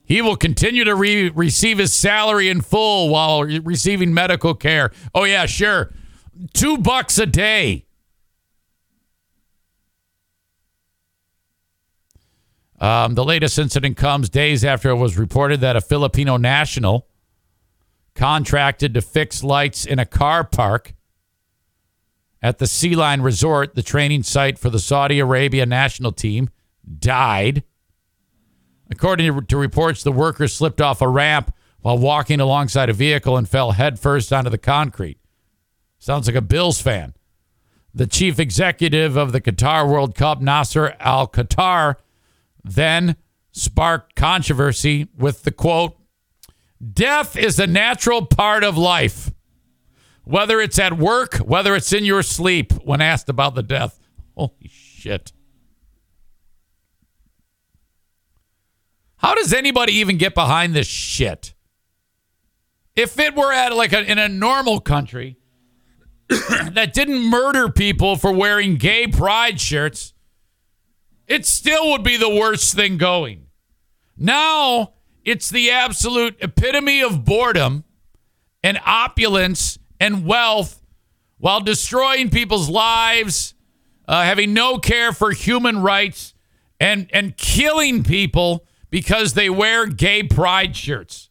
He will continue to re- receive his salary in full while re- receiving medical care. Oh, yeah, sure. Two bucks a day. Um, the latest incident comes days after it was reported that a Filipino national contracted to fix lights in a car park at the Sea Line Resort, the training site for the Saudi Arabia national team, died. According to reports, the worker slipped off a ramp while walking alongside a vehicle and fell headfirst onto the concrete. Sounds like a Bills fan. The chief executive of the Qatar World Cup, Nasser Al Khater, then sparked controversy with the quote Death is a natural part of life, whether it's at work, whether it's in your sleep, when asked about the death. Holy shit. How does anybody even get behind this shit? If it were at like a, in a normal country (coughs) that didn't murder people for wearing gay pride shirts, it still would be the worst thing going. Now it's the absolute epitome of boredom and opulence and wealth while destroying people's lives, uh, having no care for human rights, and, and killing people because they wear gay pride shirts.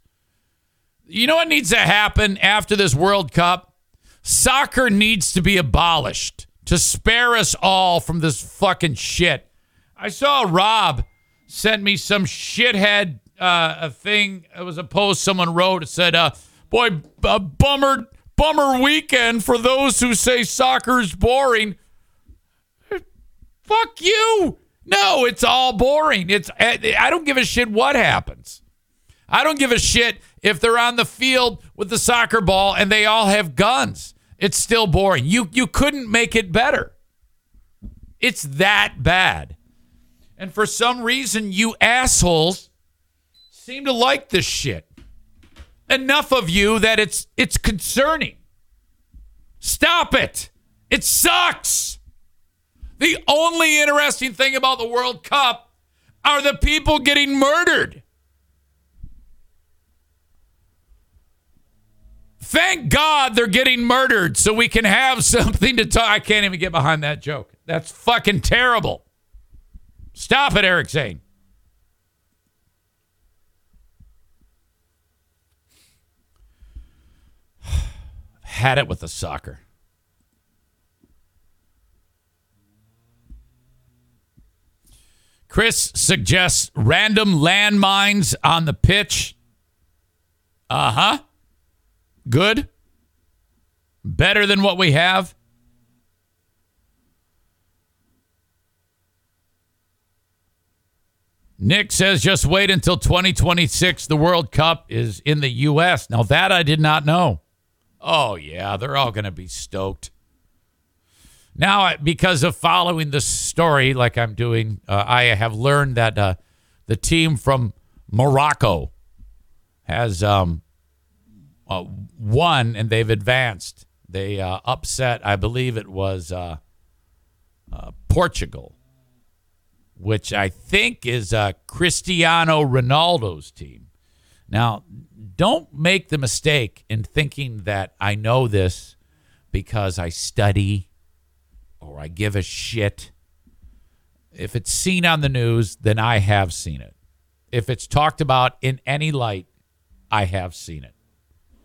You know what needs to happen after this World Cup? Soccer needs to be abolished to spare us all from this fucking shit. I saw Rob sent me some shithead uh, a thing. It was a post someone wrote. It said, uh, "Boy, a bummer, bummer weekend for those who say soccer's boring." Fuck you. No, it's all boring. It's I don't give a shit what happens. I don't give a shit if they're on the field with the soccer ball and they all have guns. It's still boring. You you couldn't make it better. It's that bad. And for some reason you assholes seem to like this shit. Enough of you that it's it's concerning. Stop it. It sucks. The only interesting thing about the World Cup are the people getting murdered. Thank God they're getting murdered so we can have (laughs) something to talk. I can't even get behind that joke. That's fucking terrible. Stop it, Eric Zane. Had it with the soccer. Chris suggests random landmines on the pitch. Uh huh. Good. Better than what we have. Nick says just wait until 2026. The World Cup is in the U.S. Now, that I did not know. Oh, yeah, they're all going to be stoked. Now, because of following the story like I'm doing, uh, I have learned that uh, the team from Morocco has um, uh, won and they've advanced. They uh, upset, I believe it was uh, uh, Portugal, which I think is Cristiano Ronaldo's team. Now, don't make the mistake in thinking that I know this because I study or I give a shit. If it's seen on the news, then I have seen it. If it's talked about in any light, I have seen it.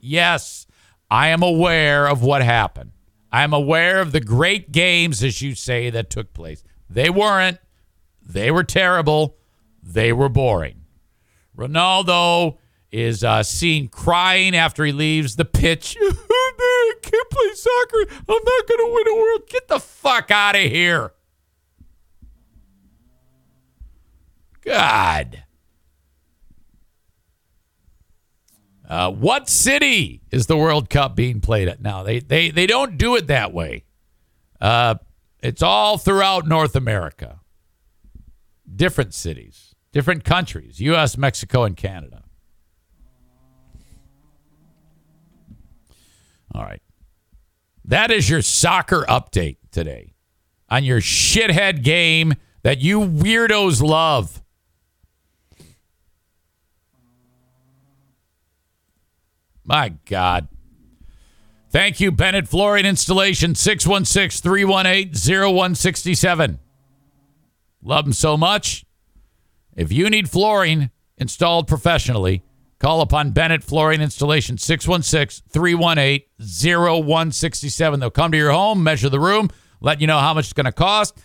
Yes, I am aware of what happened. I am aware of the great games, as you say, that took place. They weren't. They were terrible. They were boring. Ronaldo is uh, seen crying after he leaves the pitch. (laughs) I can't play soccer. I'm not going to win a world. Get the fuck out of here. God. Uh, what city is the World Cup being played at now? They they they don't do it that way. Uh, it's all throughout North America. Different cities, different countries: U.S., Mexico, and Canada. All right, that is your soccer update today on your shithead game that you weirdos love. My God. Thank you, Bennett Flooring Installation, 616 318 0167. Love them so much. If you need flooring installed professionally, call upon Bennett Flooring Installation, 616 318 0167. They'll come to your home, measure the room, let you know how much it's going to cost.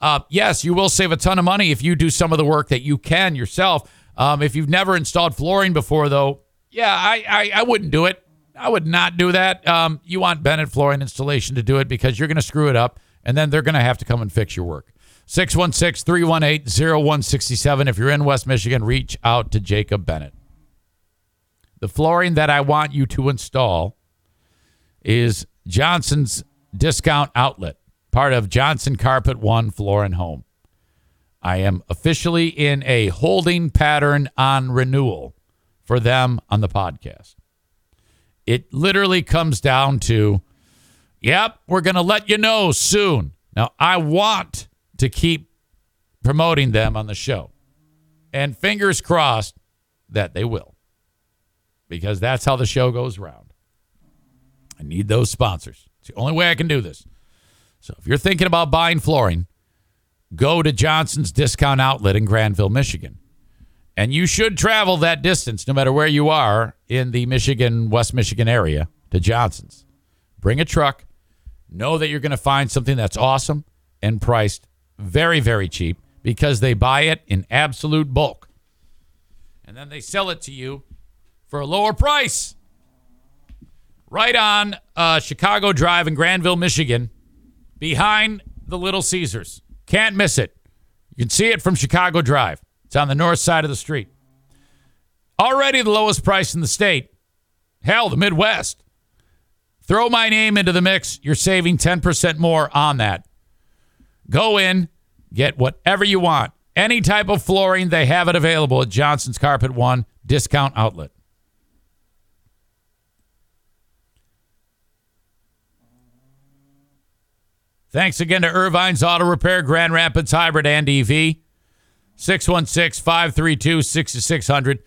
Uh, yes, you will save a ton of money if you do some of the work that you can yourself. Um, if you've never installed flooring before, though, yeah, I, I, I wouldn't do it. I would not do that. Um, you want Bennett Flooring Installation to do it because you're going to screw it up, and then they're going to have to come and fix your work. 616 318 0167. If you're in West Michigan, reach out to Jacob Bennett. The flooring that I want you to install is Johnson's Discount Outlet, part of Johnson Carpet One Floor and Home. I am officially in a holding pattern on renewal for them on the podcast. It literally comes down to, yep, we're going to let you know soon. Now, I want to keep promoting them on the show. And fingers crossed that they will, because that's how the show goes around. I need those sponsors. It's the only way I can do this. So if you're thinking about buying flooring, go to Johnson's Discount Outlet in Grandville, Michigan. And you should travel that distance, no matter where you are in the Michigan, West Michigan area, to Johnson's. Bring a truck. Know that you're going to find something that's awesome and priced very, very cheap because they buy it in absolute bulk. And then they sell it to you for a lower price. Right on uh, Chicago Drive in Grandville, Michigan, behind the Little Caesars. Can't miss it. You can see it from Chicago Drive. It's on the north side of the street. Already the lowest price in the state. Hell, the Midwest. Throw my name into the mix. You're saving 10% more on that. Go in, get whatever you want. Any type of flooring, they have it available at Johnson's Carpet One discount outlet. Thanks again to Ervine's Auto Repair, Grand Rapids Hybrid, and EV. 616 532 6600.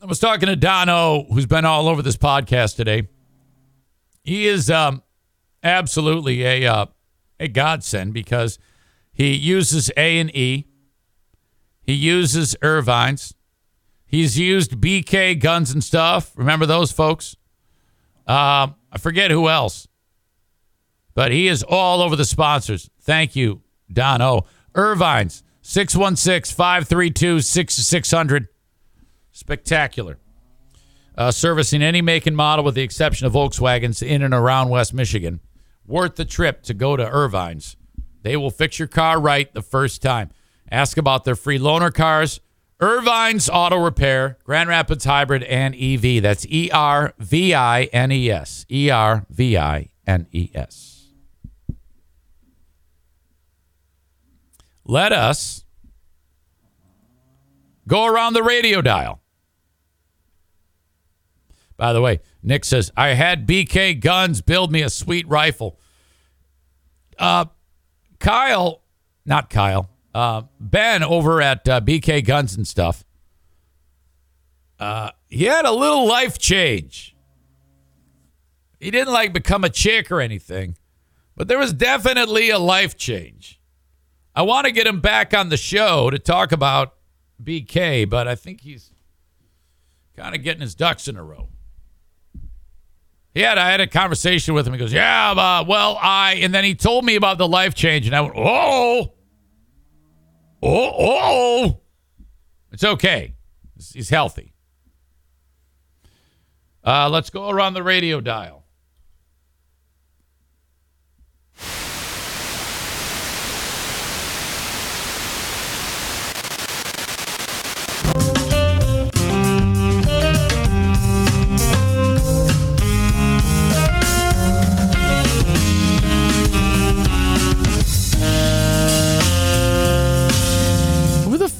I was talking to Dono, who's been all over this podcast today. He is um, absolutely a uh, a godsend because he uses A and E. He uses Ervine's. He's used BK guns and stuff. Remember those folks? Uh, I forget who else, but he is all over the sponsors. Thank you, Don O. Ervine's 616 532 6600. Spectacular. Uh, servicing any make and model with the exception of Volkswagens in and around West Michigan. Worth the trip to go to Ervine's. They will fix your car right the first time. Ask about their free loaner cars. Ervine's Auto Repair, Grand Rapids Hybrid, and EV. That's E R V I N E S. E R V I N E S. let us go around the radio dial. By the way, Nick says, I had BK Guns build me a sweet rifle. Uh, Kyle, not Kyle, uh, Ben over at uh, BK Guns and stuff, uh, he had a little life change. He didn't like become a chick or anything, but there was definitely a life change. I want to get him back on the show to talk about BK, but I think he's kind of getting his ducks in a row. Had I had a conversation with him. He goes, "Yeah, well, I," and then he told me about the life change, and I went, "Oh, oh, oh, it's okay. He's healthy." Uh, let's go around the radio dial.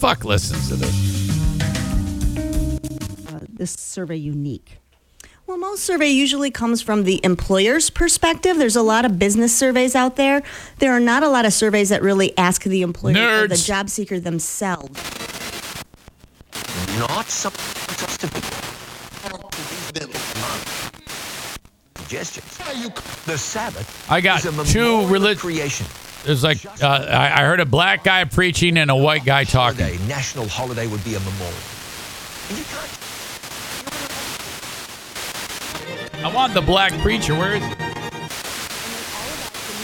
Fuck listens to this? uh, this survey unique? Well, most survey usually comes from the employer's perspective. There's a lot of business surveys out there. There are not a lot of surveys that really ask the employer or the job seeker themselves. not something just to be suggestions. The Sabbath I got is a two memorial of relig- creation. There's like uh, I, I heard a black guy preaching and a white guy talking. Holiday, national holiday would be a memorial. And you can't I want the black preacher. Where is he? I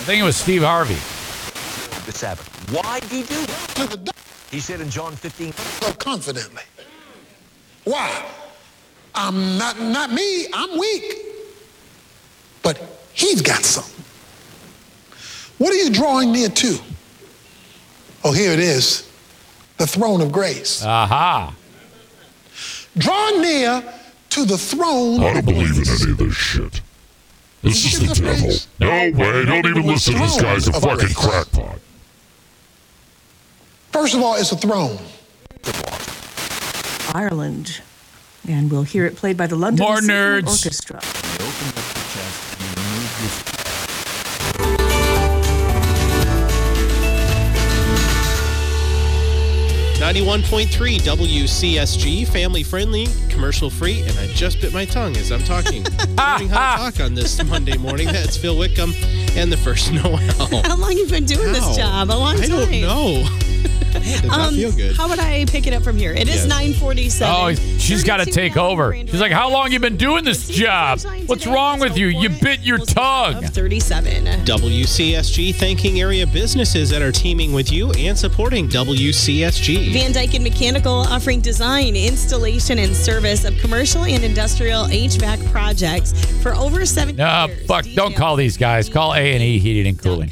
think it was Steve Harvey. the Sabbath. Why did he do that? He said in John 15, so confidently. Why? I'm not not me. I'm weak. But he's got something. What are you drawing near to? Oh, here it is. The throne of grace. Aha. Draw near to the throne I don't believe in any of this shit. This is Look the the devil. face. No way, don't even listen to this guy's a fucking grace. crackpot. First of all, it's a throne. Ireland. And we'll hear it played by the London More nerds. Orchestra. 91.3 WCSG, family friendly, commercial free, and I just bit my tongue as I'm talking. (laughs) Learning how to talk on this Monday morning. That's Phil Wickham and the first Noel. (laughs) How long you been doing this job? A long I time. don't know. That did not Um, feel good. How would I pick it up from here? It is Yes. 947. Oh, she's got to take over. She's like, "How long you been doing this job? What's wrong with you? You bit your tongue." 37. WCSG thanking area businesses that are teaming with you and supporting WCSG. Van Dyken Mechanical offering design, installation, and service of commercial and industrial HVAC projects for over seven No, years. fuck! Don't call these guys. Call A and E Heating and Cooling.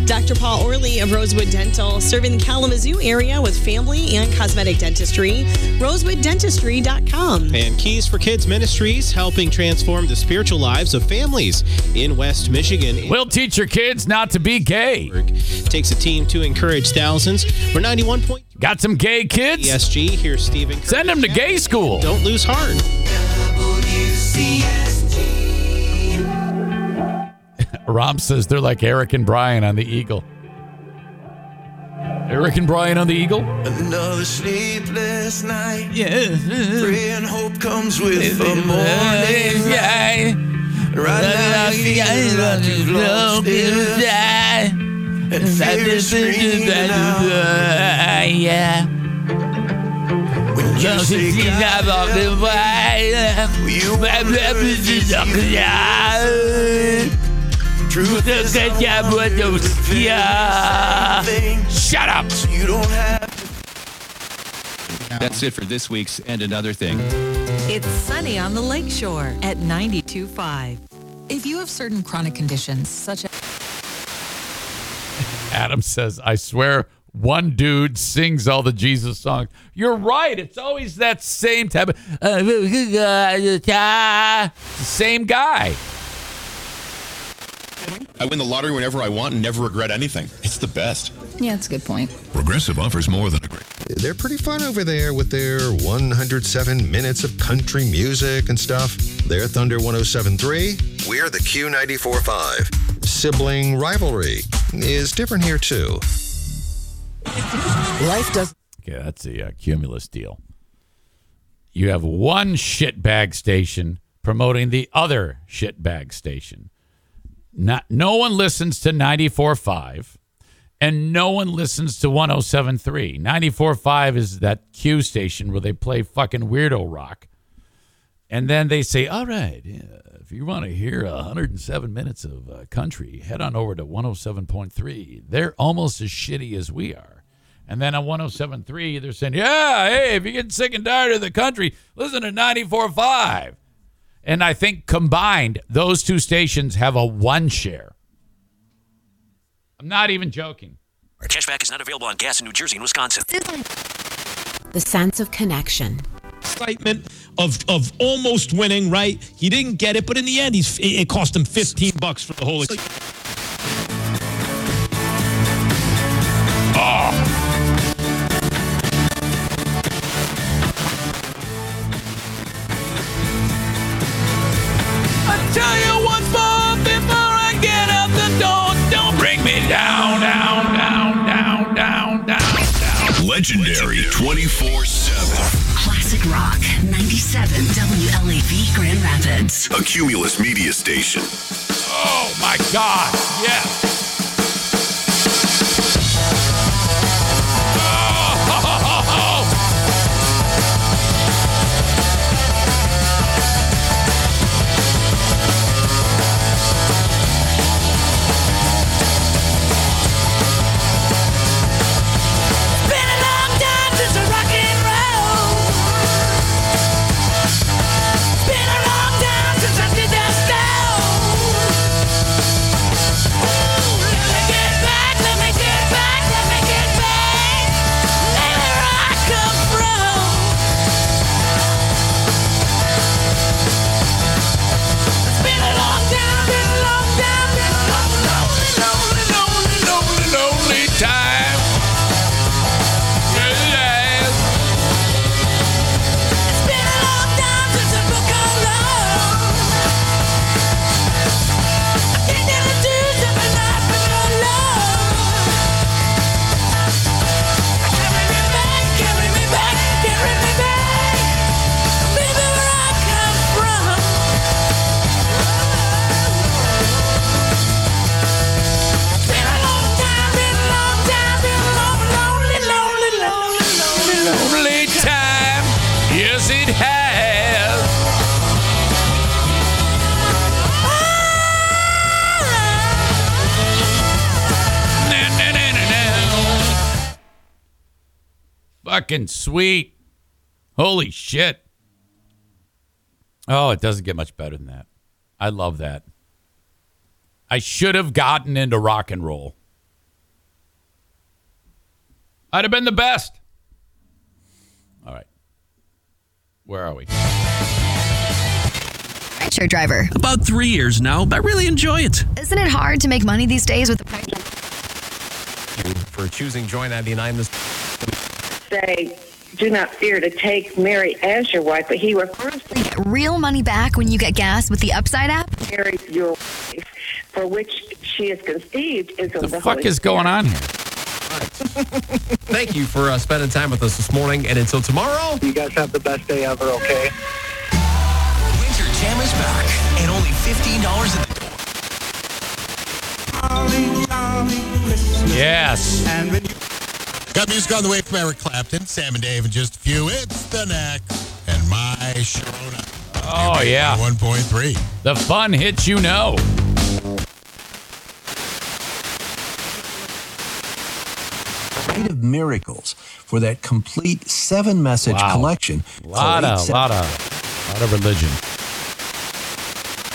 Com. Dr. Paul Orley of Rosewood Dental, serving the Kalamazoo area with family and cosmetic dentistry. RosewoodDentistry.com. and Keys for Kids Ministries, helping transform the spiritual lives of families in West Michigan. We'll teach your kids not to be gay. takes a team to encourage thousands. We're 91.3 Got some gay kids? ESG. Here's Stephen. Send them to gay school. Don't lose heart. Rom says they're like Eric and Brian on the Eagle. Eric and Brian on the Eagle? Another sleepless night. Yeah. Pray and hope comes with the morning. Right now you feel like you've lost it. And fear is screaming out. When you say God, will you Truth is the thing. Shut up. You don't have That's it for this week's And Another Thing. It's sunny on the lakeshore at 92.5. If you have certain chronic conditions, such as (laughs) Adam says, I swear one dude sings all the Jesus songs. You're right. It's always that same type of uh, (laughs) same guy. I win the lottery whenever I want and never regret anything. It's the best. yeah, that's a good point. Progressive offers more than a great. they're pretty fun over there with their 107 minutes of country music and stuff. They're Thunder 1073. We're the Q945. Sibling rivalry is different here too. Life does. Okay, that's the uh, cumulus deal. You have one shitbag station promoting the other shitbag station. Not, no one listens to 94.5 and no one listens to 107.3. 94.5 is that Q station where they play fucking weirdo rock. And then they say, all right, yeah, if you want to hear 107 minutes of uh, country, head on over to 107.3. They're almost as shitty as we are. And then on 107.3, they're saying, yeah, hey, if you're getting sick and tired of the country, listen to 94.5. And I think combined, those two stations have a one share. I'm not even joking. Our Cashback is not available on gas in New Jersey and Wisconsin. The sense of connection. Excitement of of almost winning, right? He didn't get it, but in the end, he's it cost him 15 bucks for the whole. Ex- Legendary 24 7. Classic Rock 97 WLAV Grand Rapids. A Cumulus media station. Oh my God! Yes. Sweet. Holy shit. Oh, it doesn't get much better than that. I love that. I should have gotten into rock and roll. I'd have been the best. All right. Where are we? Rideshare driver. About three years now, but I really enjoy it. Isn't it hard to make money these days with the price? For choosing Joy 99 this say, do not fear to take Mary as your wife, but he refers to Get real money back when you get gas with the Upside app? Mary your wife, for which she is conceived is of The the fuck Holy is going on here? (laughs) Thank you for uh, spending time with us this morning. And until tomorrow, You guys have the best day ever, okay? Winter Jam is back and only $15 at the door. Yes. Got music on the way from Eric Clapton, Sam and Dave and just a few. It's the next and my Sharona. Oh, yeah. 1.3. The fun hits you know. Creative Miracles for that complete seven message Wow. collection. Lot of, 87 lot of, lot of religion.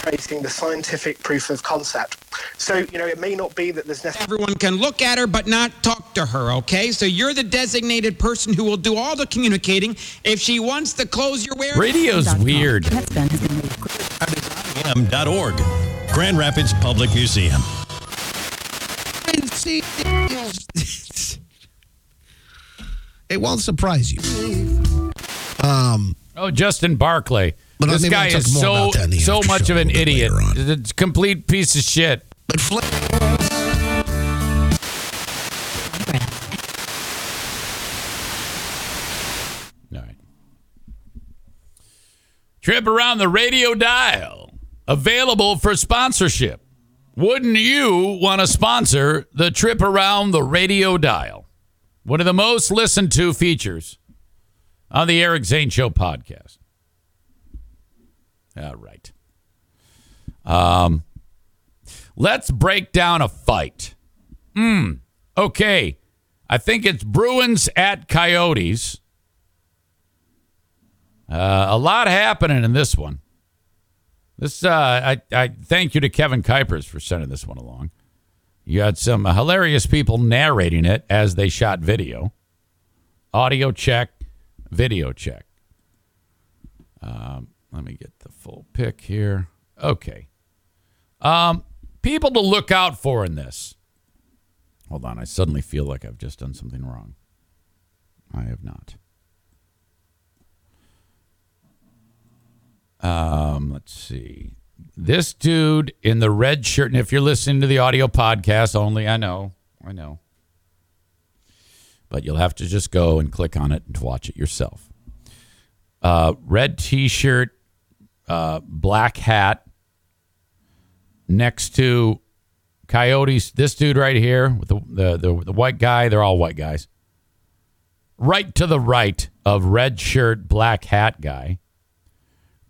Tracing the scientific proof of concept. So, you know, it may not be that there's necessarily. Everyone can look at her but not talk to her, okay? So you're the designated person who will do all the communicating. If she wants the clothes you're wearing. Radio's weird. M.org. Grand Rapids Public Museum. it won't surprise you. Um, Oh, Justin Barclay. But this guy is so about that in the so much of an idiot. It's a complete piece of shit. but Fla- All right. Trip around the radio dial. Available for sponsorship. Wouldn't you want to sponsor the trip around the radio dial? One of the most listened to features on the Eric Zane Show podcast. All right. Um, let's break down a fight. Hmm. Okay. I think it's Bruins at Coyotes. Uh, a lot happening in this one. This uh, I, I thank you to Kevin Kuipers for sending this one along. You had some hilarious people narrating it as they shot video. Audio check, video check. Um, let me get the full pic here. Okay. Um, people to look out for in this. Hold on, I suddenly feel like I've just done something wrong. I have not. Um, let's see. This dude in the red shirt, and if you're listening to the audio podcast only, I know, I know. But you'll have to just go and click on it and watch it yourself. Uh, red t shirt, uh, black hat, next to Coyotes. This dude right here with the, the, the, the white guy, they're all white guys. Right to the right of red shirt, black hat guy.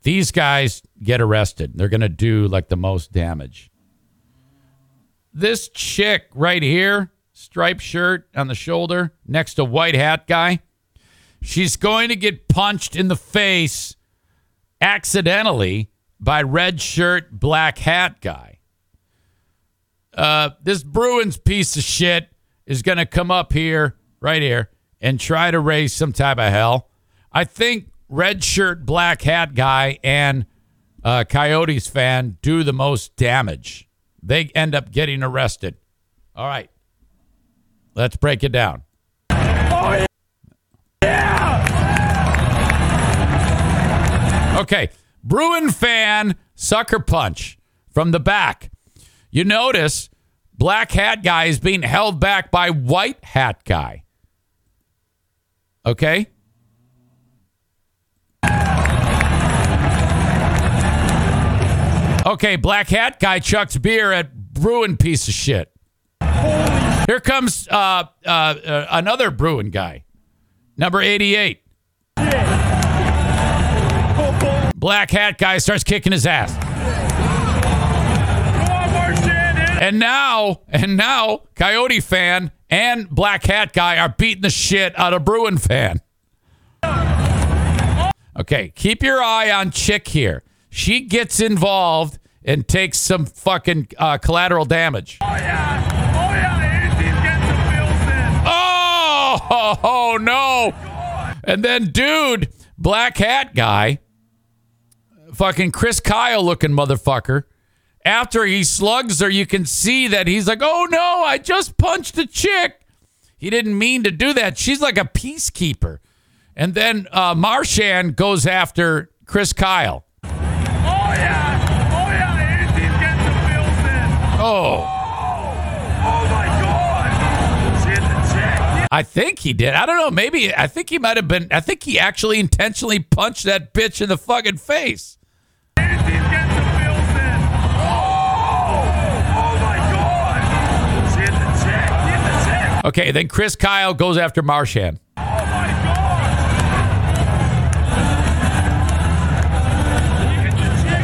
These guys get arrested. They're going to do like the most damage. This chick right here, striped shirt on the shoulder, next to white hat guy, she's going to get punched in the face accidentally by red shirt, black hat guy. Uh, this Bruins piece of shit is going to come up here, right here, and try to raise some type of hell. I think red shirt, black hat guy and uh, Coyotes fan do the most damage. They end up getting arrested. All right. Let's break it down. Okay. Bruin fan sucker punch from the back. You notice black hat guy is being held back by white hat guy. Okay? Okay, black hat guy chucks beer at Bruin piece of shit. Here comes uh, uh, uh, another Bruin guy, number 88. Black hat guy starts kicking his ass. And now, and now, Coyote fan and Black Hat guy are beating the shit out of Bruin fan. Okay, keep your eye on Chick here. She gets involved and takes some fucking uh, collateral damage. Oh, yeah. Oh, yeah. Andy's getting the bills in. Oh, oh, (laughs) oh, no. And then, dude, Black Hat guy, fucking Chris Kyle looking motherfucker, after he slugs her, you can see that he's like, oh no, I just punched a chick. He didn't mean to do that. She's like a peacekeeper. And then uh, Marchand goes after Chris Kyle. Oh, yeah. Oh, yeah. He's getting the bills in. Oh. Oh, my God. She's a chick. I think he did. I don't know. Maybe I think he might have been. I think he actually intentionally punched that bitch in the fucking face. Okay, then Chris Kyle goes after Marchand.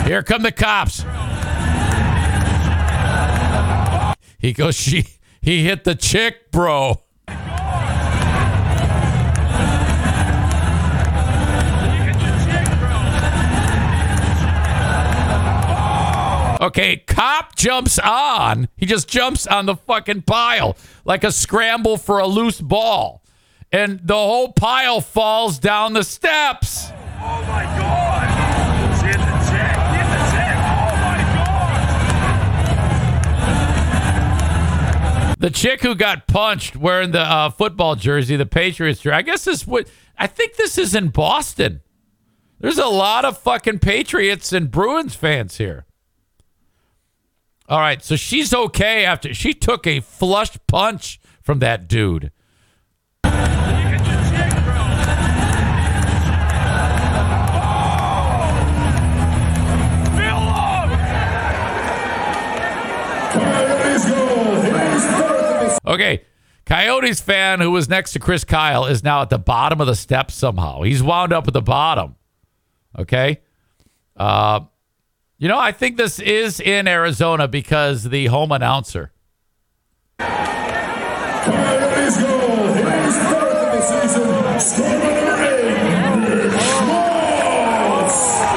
Here come the cops. He goes, she he hit the chick, bro. Okay, cop jumps on. He just jumps on the fucking pile like a scramble for a loose ball. And the whole pile falls down the steps. Oh my God. Hit the the chick. Oh my God. The chick who got punched wearing the uh, football jersey, the Patriots jersey. I guess this would. I think this is in Boston. There's a lot of fucking Patriots and Bruins fans here. All right, so she's okay after she took a flush punch from that dude. Okay. Coyotes fan who was next to Chris Kyle is now at the bottom of the steps somehow. He's wound up at the bottom. Okay. Uh, you know, I think this is in Arizona because the home announcer.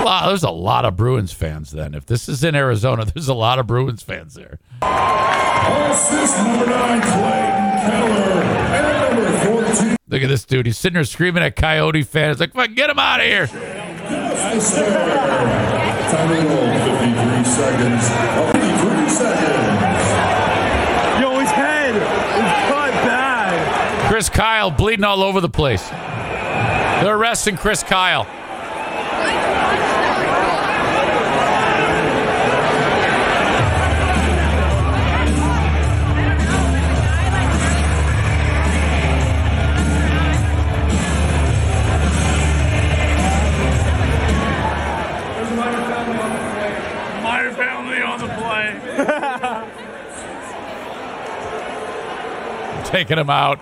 Wow, there's a lot of Bruins fans then. If this is in Arizona, (laughs) there's a lot of Bruins fans there. Assist number nine, Clayton Keller. And number 14, Look at this dude. He's sitting there screaming at Coyote fans. Like, get him out of here. Of goal, 53 seconds. 53 seconds. Yo, his head is cut bad. Chris Kyle bleeding all over the place. They're arresting Chris Kyle. Taking him out.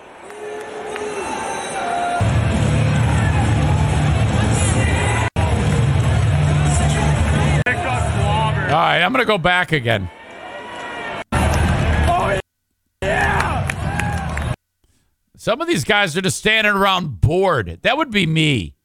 All right, I'm going to go back again. Oh, yeah. Some of these guys are just standing around bored. That would be me.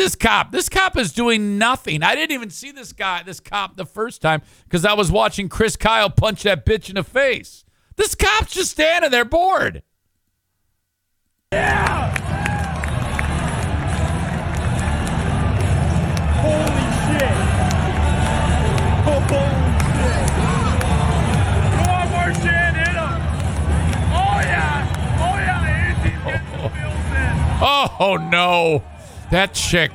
This cop. This cop is doing nothing. I didn't even see this guy, this cop, the first time because I was watching Chris Kyle punch that bitch in the face. This cop's just standing there bored. Yeah. Holy shit. Holy shit. Come on, Marchand, hit him. Oh, yeah. Oh, yeah. Andy's getting the wheels (laughs) in. Oh no. That chick.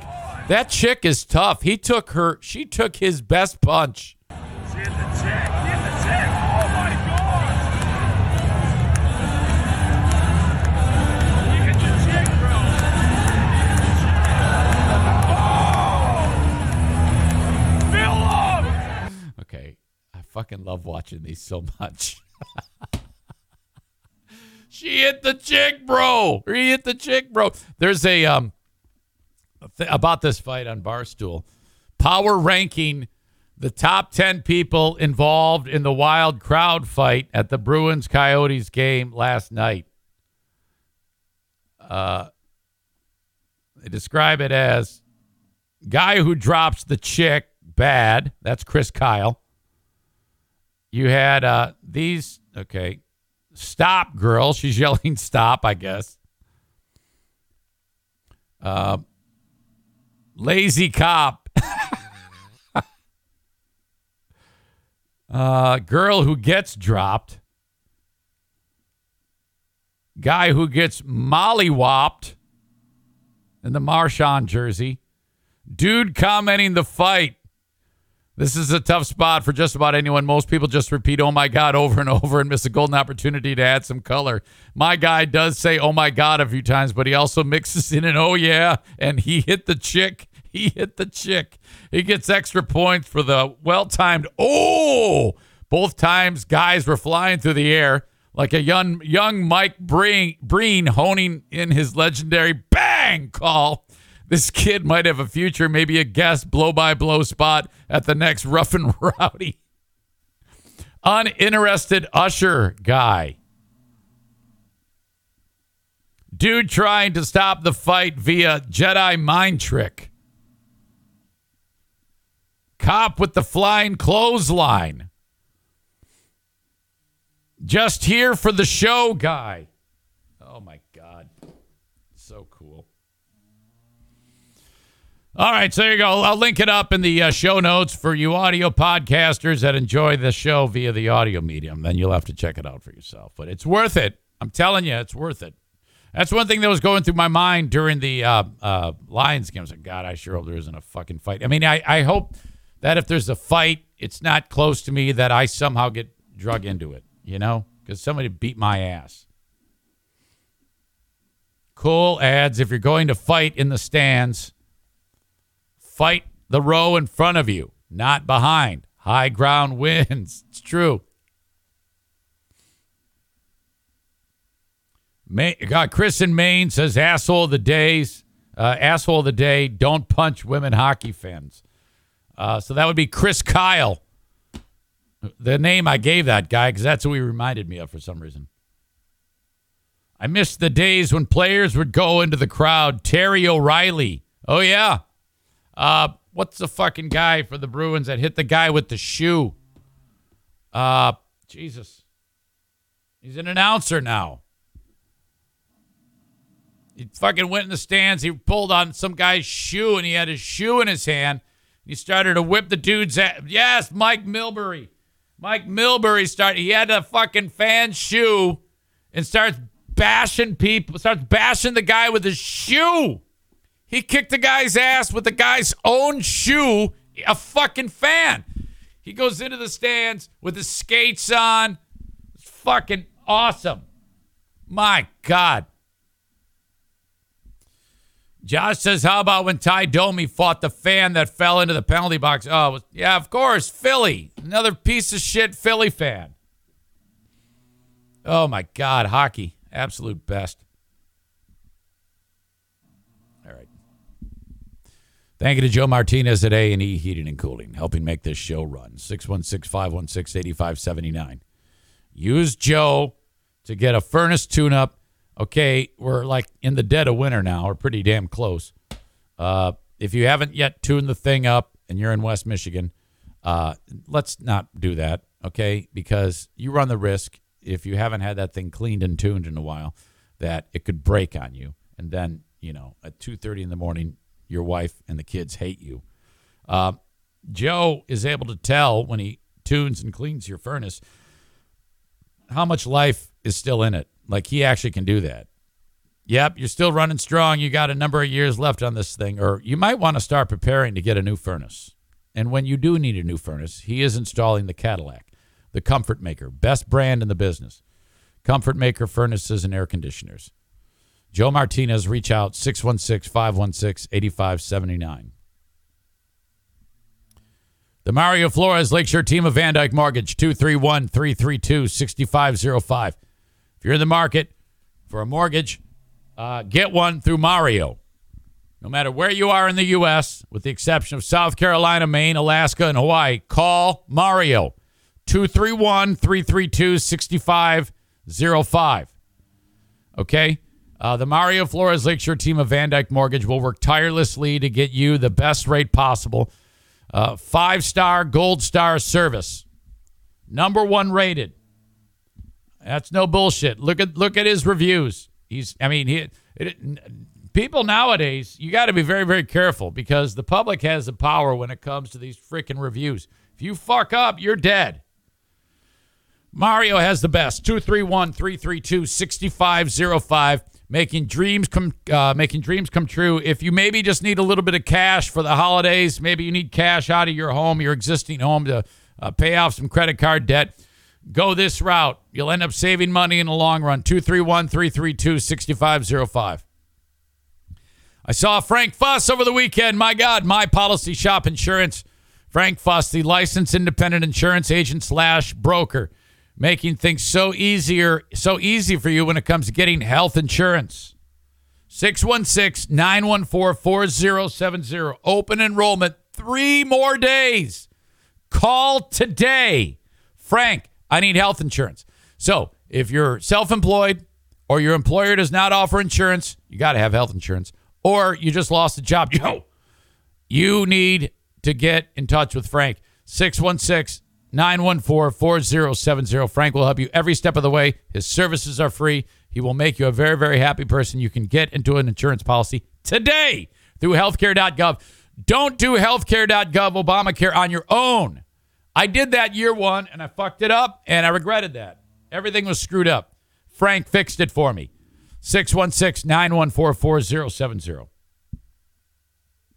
That chick is tough. He took her, she took his best punch. The chick. The chick. Oh, my God. Chick, bro. Oh. Okay. I fucking love watching these so much. (laughs) she hit the chick, bro. He hit the chick, bro. There's a um th- about this fight on Barstool. Power ranking the top 10 people involved in the wild crowd fight at the Bruins Coyotes game last night. Uh, they describe it as guy who drops the chick bad. That's Chris Kyle. You had uh, these, okay, stop, girl. She's yelling stop, I guess. Uh, lazy cop. (laughs) uh, girl who gets dropped. Guy who gets mollywopped in the Marchand jersey. Dude commenting the fight. This is a tough spot for just about anyone. Most people just repeat, oh my God, (laughs) over and over and miss a golden opportunity to add some color. My guy does say, oh my God, a few times, but he also (laughs) mixes in an oh yeah, and he hit the chick. (laughs) He hit the chick. He gets extra points for the well timed oh. Both times, guys were flying through the air like a young, young Mike Breen, Breen honing in his legendary bang call. This kid might have a future, maybe a guest blow by blow spot at the next rough and (laughs) rowdy. Uninterested usher guy. Dude trying to stop the fight via Jedi mind trick. Cop with the flying clothesline. Just here for the show guy. Oh my God. So cool. All right, so there you go. I'll link it up in the uh, show notes for you audio podcasters that enjoy the show via the audio medium. Then you'll have to check it out for yourself. But it's worth it. I'm telling you, it's worth it. That's one thing that was going through my mind during the uh, uh, Lions game. I was like, God, I sure hope there isn't a fucking fight. I mean, I, I hope that if there's a fight, it's not close to me that I somehow get drug into it, you know? Because somebody beat my ass. Cool ads. If you're going to fight in the stands, fight the row in front of you, not behind. High ground (laughs) wins. It's true. May, God, Chris in Maine says asshole of the days, uh, asshole of the day. Don't punch women hockey fans. Uh, so that would be Chris Kyle, the name I gave that guy because that's who he reminded me of for some reason. I miss the days when players would go into the crowd. Terry O'Reilly. Oh yeah. Uh, what's the fucking guy for the Bruins that hit the guy with the shoe? Uh, Jesus. He's an announcer now. He fucking went in the stands. He pulled on some guy's shoe and he had his shoe in his hand. He started to whip the dude's ass. Yes, Mike Milbury. Mike Milbury started. He had a fucking fan shoe and starts bashing people. Starts bashing the guy with his shoe. He kicked the guy's ass with the guy's own shoe. A fucking fan. He goes into the stands with his skates on. It's fucking awesome. My God. Josh says, How about when Tie Domi fought the fan that fell into the penalty box? Oh, yeah, of course. Philly. Another piece of shit Philly fan. Oh, my God. Hockey. Absolute best. All right. Thank you to Joe Martinez at A&E Heating and Cooling, helping make this show run. 616-516-8579. Use Joe to get a furnace tune-up okay, we're like in the dead of winter now, or pretty damn close. Uh, if you haven't yet tuned the thing up and you're in West Michigan, uh, let's not do that, okay? Because you run the risk if you haven't had that thing cleaned and tuned in a while that it could break on you, and then you know at two thirty in the morning, your wife and the kids hate you. Uh, Joe is able to tell when he tunes and cleans your furnace how much life is still in it. Like he actually can do that. Yep, you're still running strong. You got a number of years left on this thing, or you might want to start preparing to get a new furnace. And when you do need a new furnace, he is installing the Cadillac, the Comfort Maker, best brand in the business. Comfort Maker furnaces and air conditioners. Joe Martinez, reach out 616 516 8579. The Mario Flores Lakeshore team of Van Dyk Mortgage, 231 332 6505. If you're in the market for a mortgage, uh, get one through Mario. No matter where you are in the U.S., with the exception of South Carolina, Maine, Alaska, and Hawaii, call Mario 231 332 6505. Okay? Uh, the Mario Flores Lakeshore team of Van Dyk Mortgage will work tirelessly to get you the best rate possible. Uh, five star, gold star service. Number one rated. That's no bullshit. Look at look at his reviews. He's I mean he it, people nowadays you got to be very very careful because the public has the power when it comes to these freaking reviews. If you fuck up, you're dead. Mario has the best. 231-332-6505 making dreams come uh, making dreams come true. If you maybe just need a little bit of cash for the holidays, maybe you need cash out of your home, your existing home to uh, pay off some credit card debt go this route. You'll end up saving money in the long run. 231 332 6505. I saw Frank Fuss over the weekend. My God, my policy shop insurance. Frank Fuss, the licensed independent insurance agent slash broker, making things so easier, so easy for you when it comes to getting health insurance. 616 914 4070. Open enrollment, three more days. Call today. Frank, I need health insurance. So if you're self employed or your employer does not offer insurance, you got to have health insurance, or you just lost a job, yo, you need to get in touch with Frank. 616 914 4070. Frank will help you every step of the way. His services are free. He will make you a very, very happy person. You can get into an insurance policy today through healthcare.gov. Don't do healthcare.gov Obamacare on your own. I did that year one and I fucked it up and I regretted that. Everything was screwed up. Frank fixed it for me. 616 914 4070.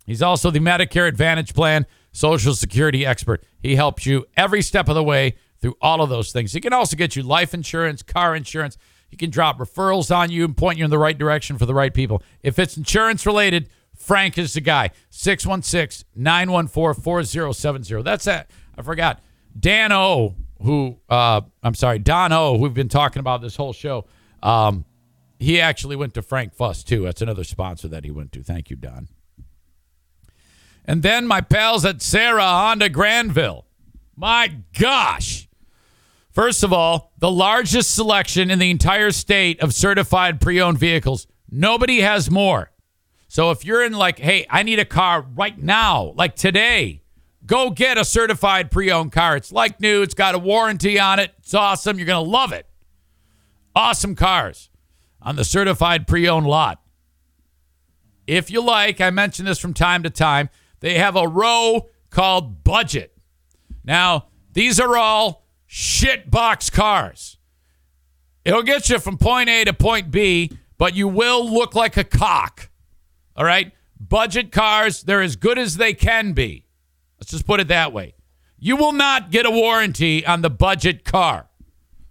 He's also the Medicare Advantage Plan Social Security expert. He helps you every step of the way through all of those things. He can also get you life insurance, car insurance. He can drop referrals on you and point you in the right direction for the right people. If it's insurance related, Frank is the guy. 616 914 4070. That's that. I forgot. Dan O, who, uh, I'm sorry, Don O, who we've been talking about this whole show, um, he actually went to Frank Fuss, too. That's another sponsor that he went to. Thank you, Don. And then my pals at Sarah Honda Grandville. My gosh. First of all, the largest selection in the entire state of certified pre owned vehicles. Nobody has more. So if you're in like, hey, I need a car right now, like today, go get a certified pre owned car. It's like new, it's got a warranty on it. It's awesome. You're going to love it. Awesome cars on the certified pre owned lot. If you like, I mention this from time to time, they have a row called budget. Now, these are all shit box cars. It'll get you from point A to point B, but you will look like a cock. All right? Budget cars, they're as good as they can be. Let's just put it that way. You will not get a warranty on the budget car.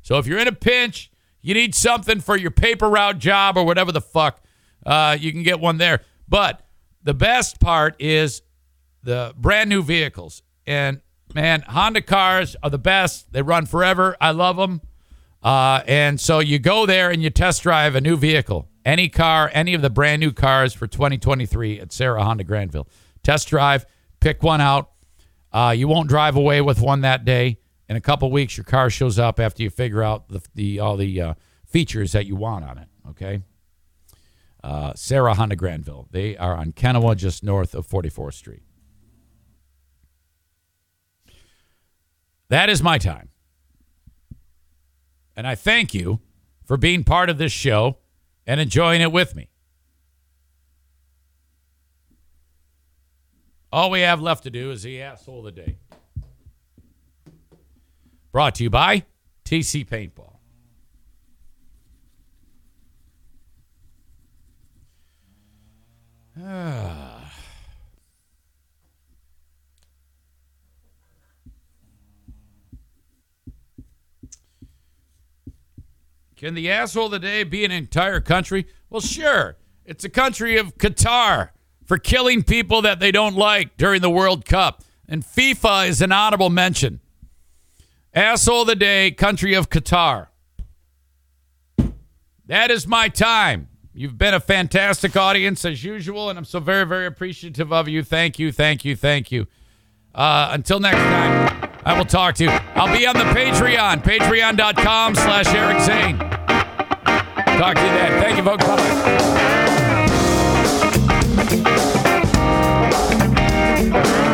So if you're in a pinch, you need something for your paper route job or whatever the fuck, uh, you can get one there. But the best part is the brand new vehicles. And man, Honda cars are the best. They run forever. I love them. Uh, and so you go there and you test drive a new vehicle, any car, any of the brand new cars for 2023 at Sarah Honda Grandville. Test drive, pick one out. Uh, you won't drive away with one that day. In a couple weeks, your car shows up after you figure out the, the all the uh, features that you want on it. Okay. Uh, Sarah Honda Grandville. They are on Kenowa, just north of 44th Street. That is my time. And I thank you for being part of this show and enjoying it with me. All we have left to do is the asshole of the day. Brought to you by TC Paintball. Ah. Can the asshole of the day be an entire country? Well, sure. It's a country of Qatar for killing people that they don't like during the World Cup. And FIFA is an honorable mention. Asshole of the day, country of Qatar. That is my time. You've been a fantastic audience as usual, and I'm so very, very appreciative of you. Thank you, thank you, thank you. Uh, until next time, I will talk to you. I'll be on the Patreon, patreon.com slash Eric Zane. Talk to you then. Thank you, folks. Bye-bye.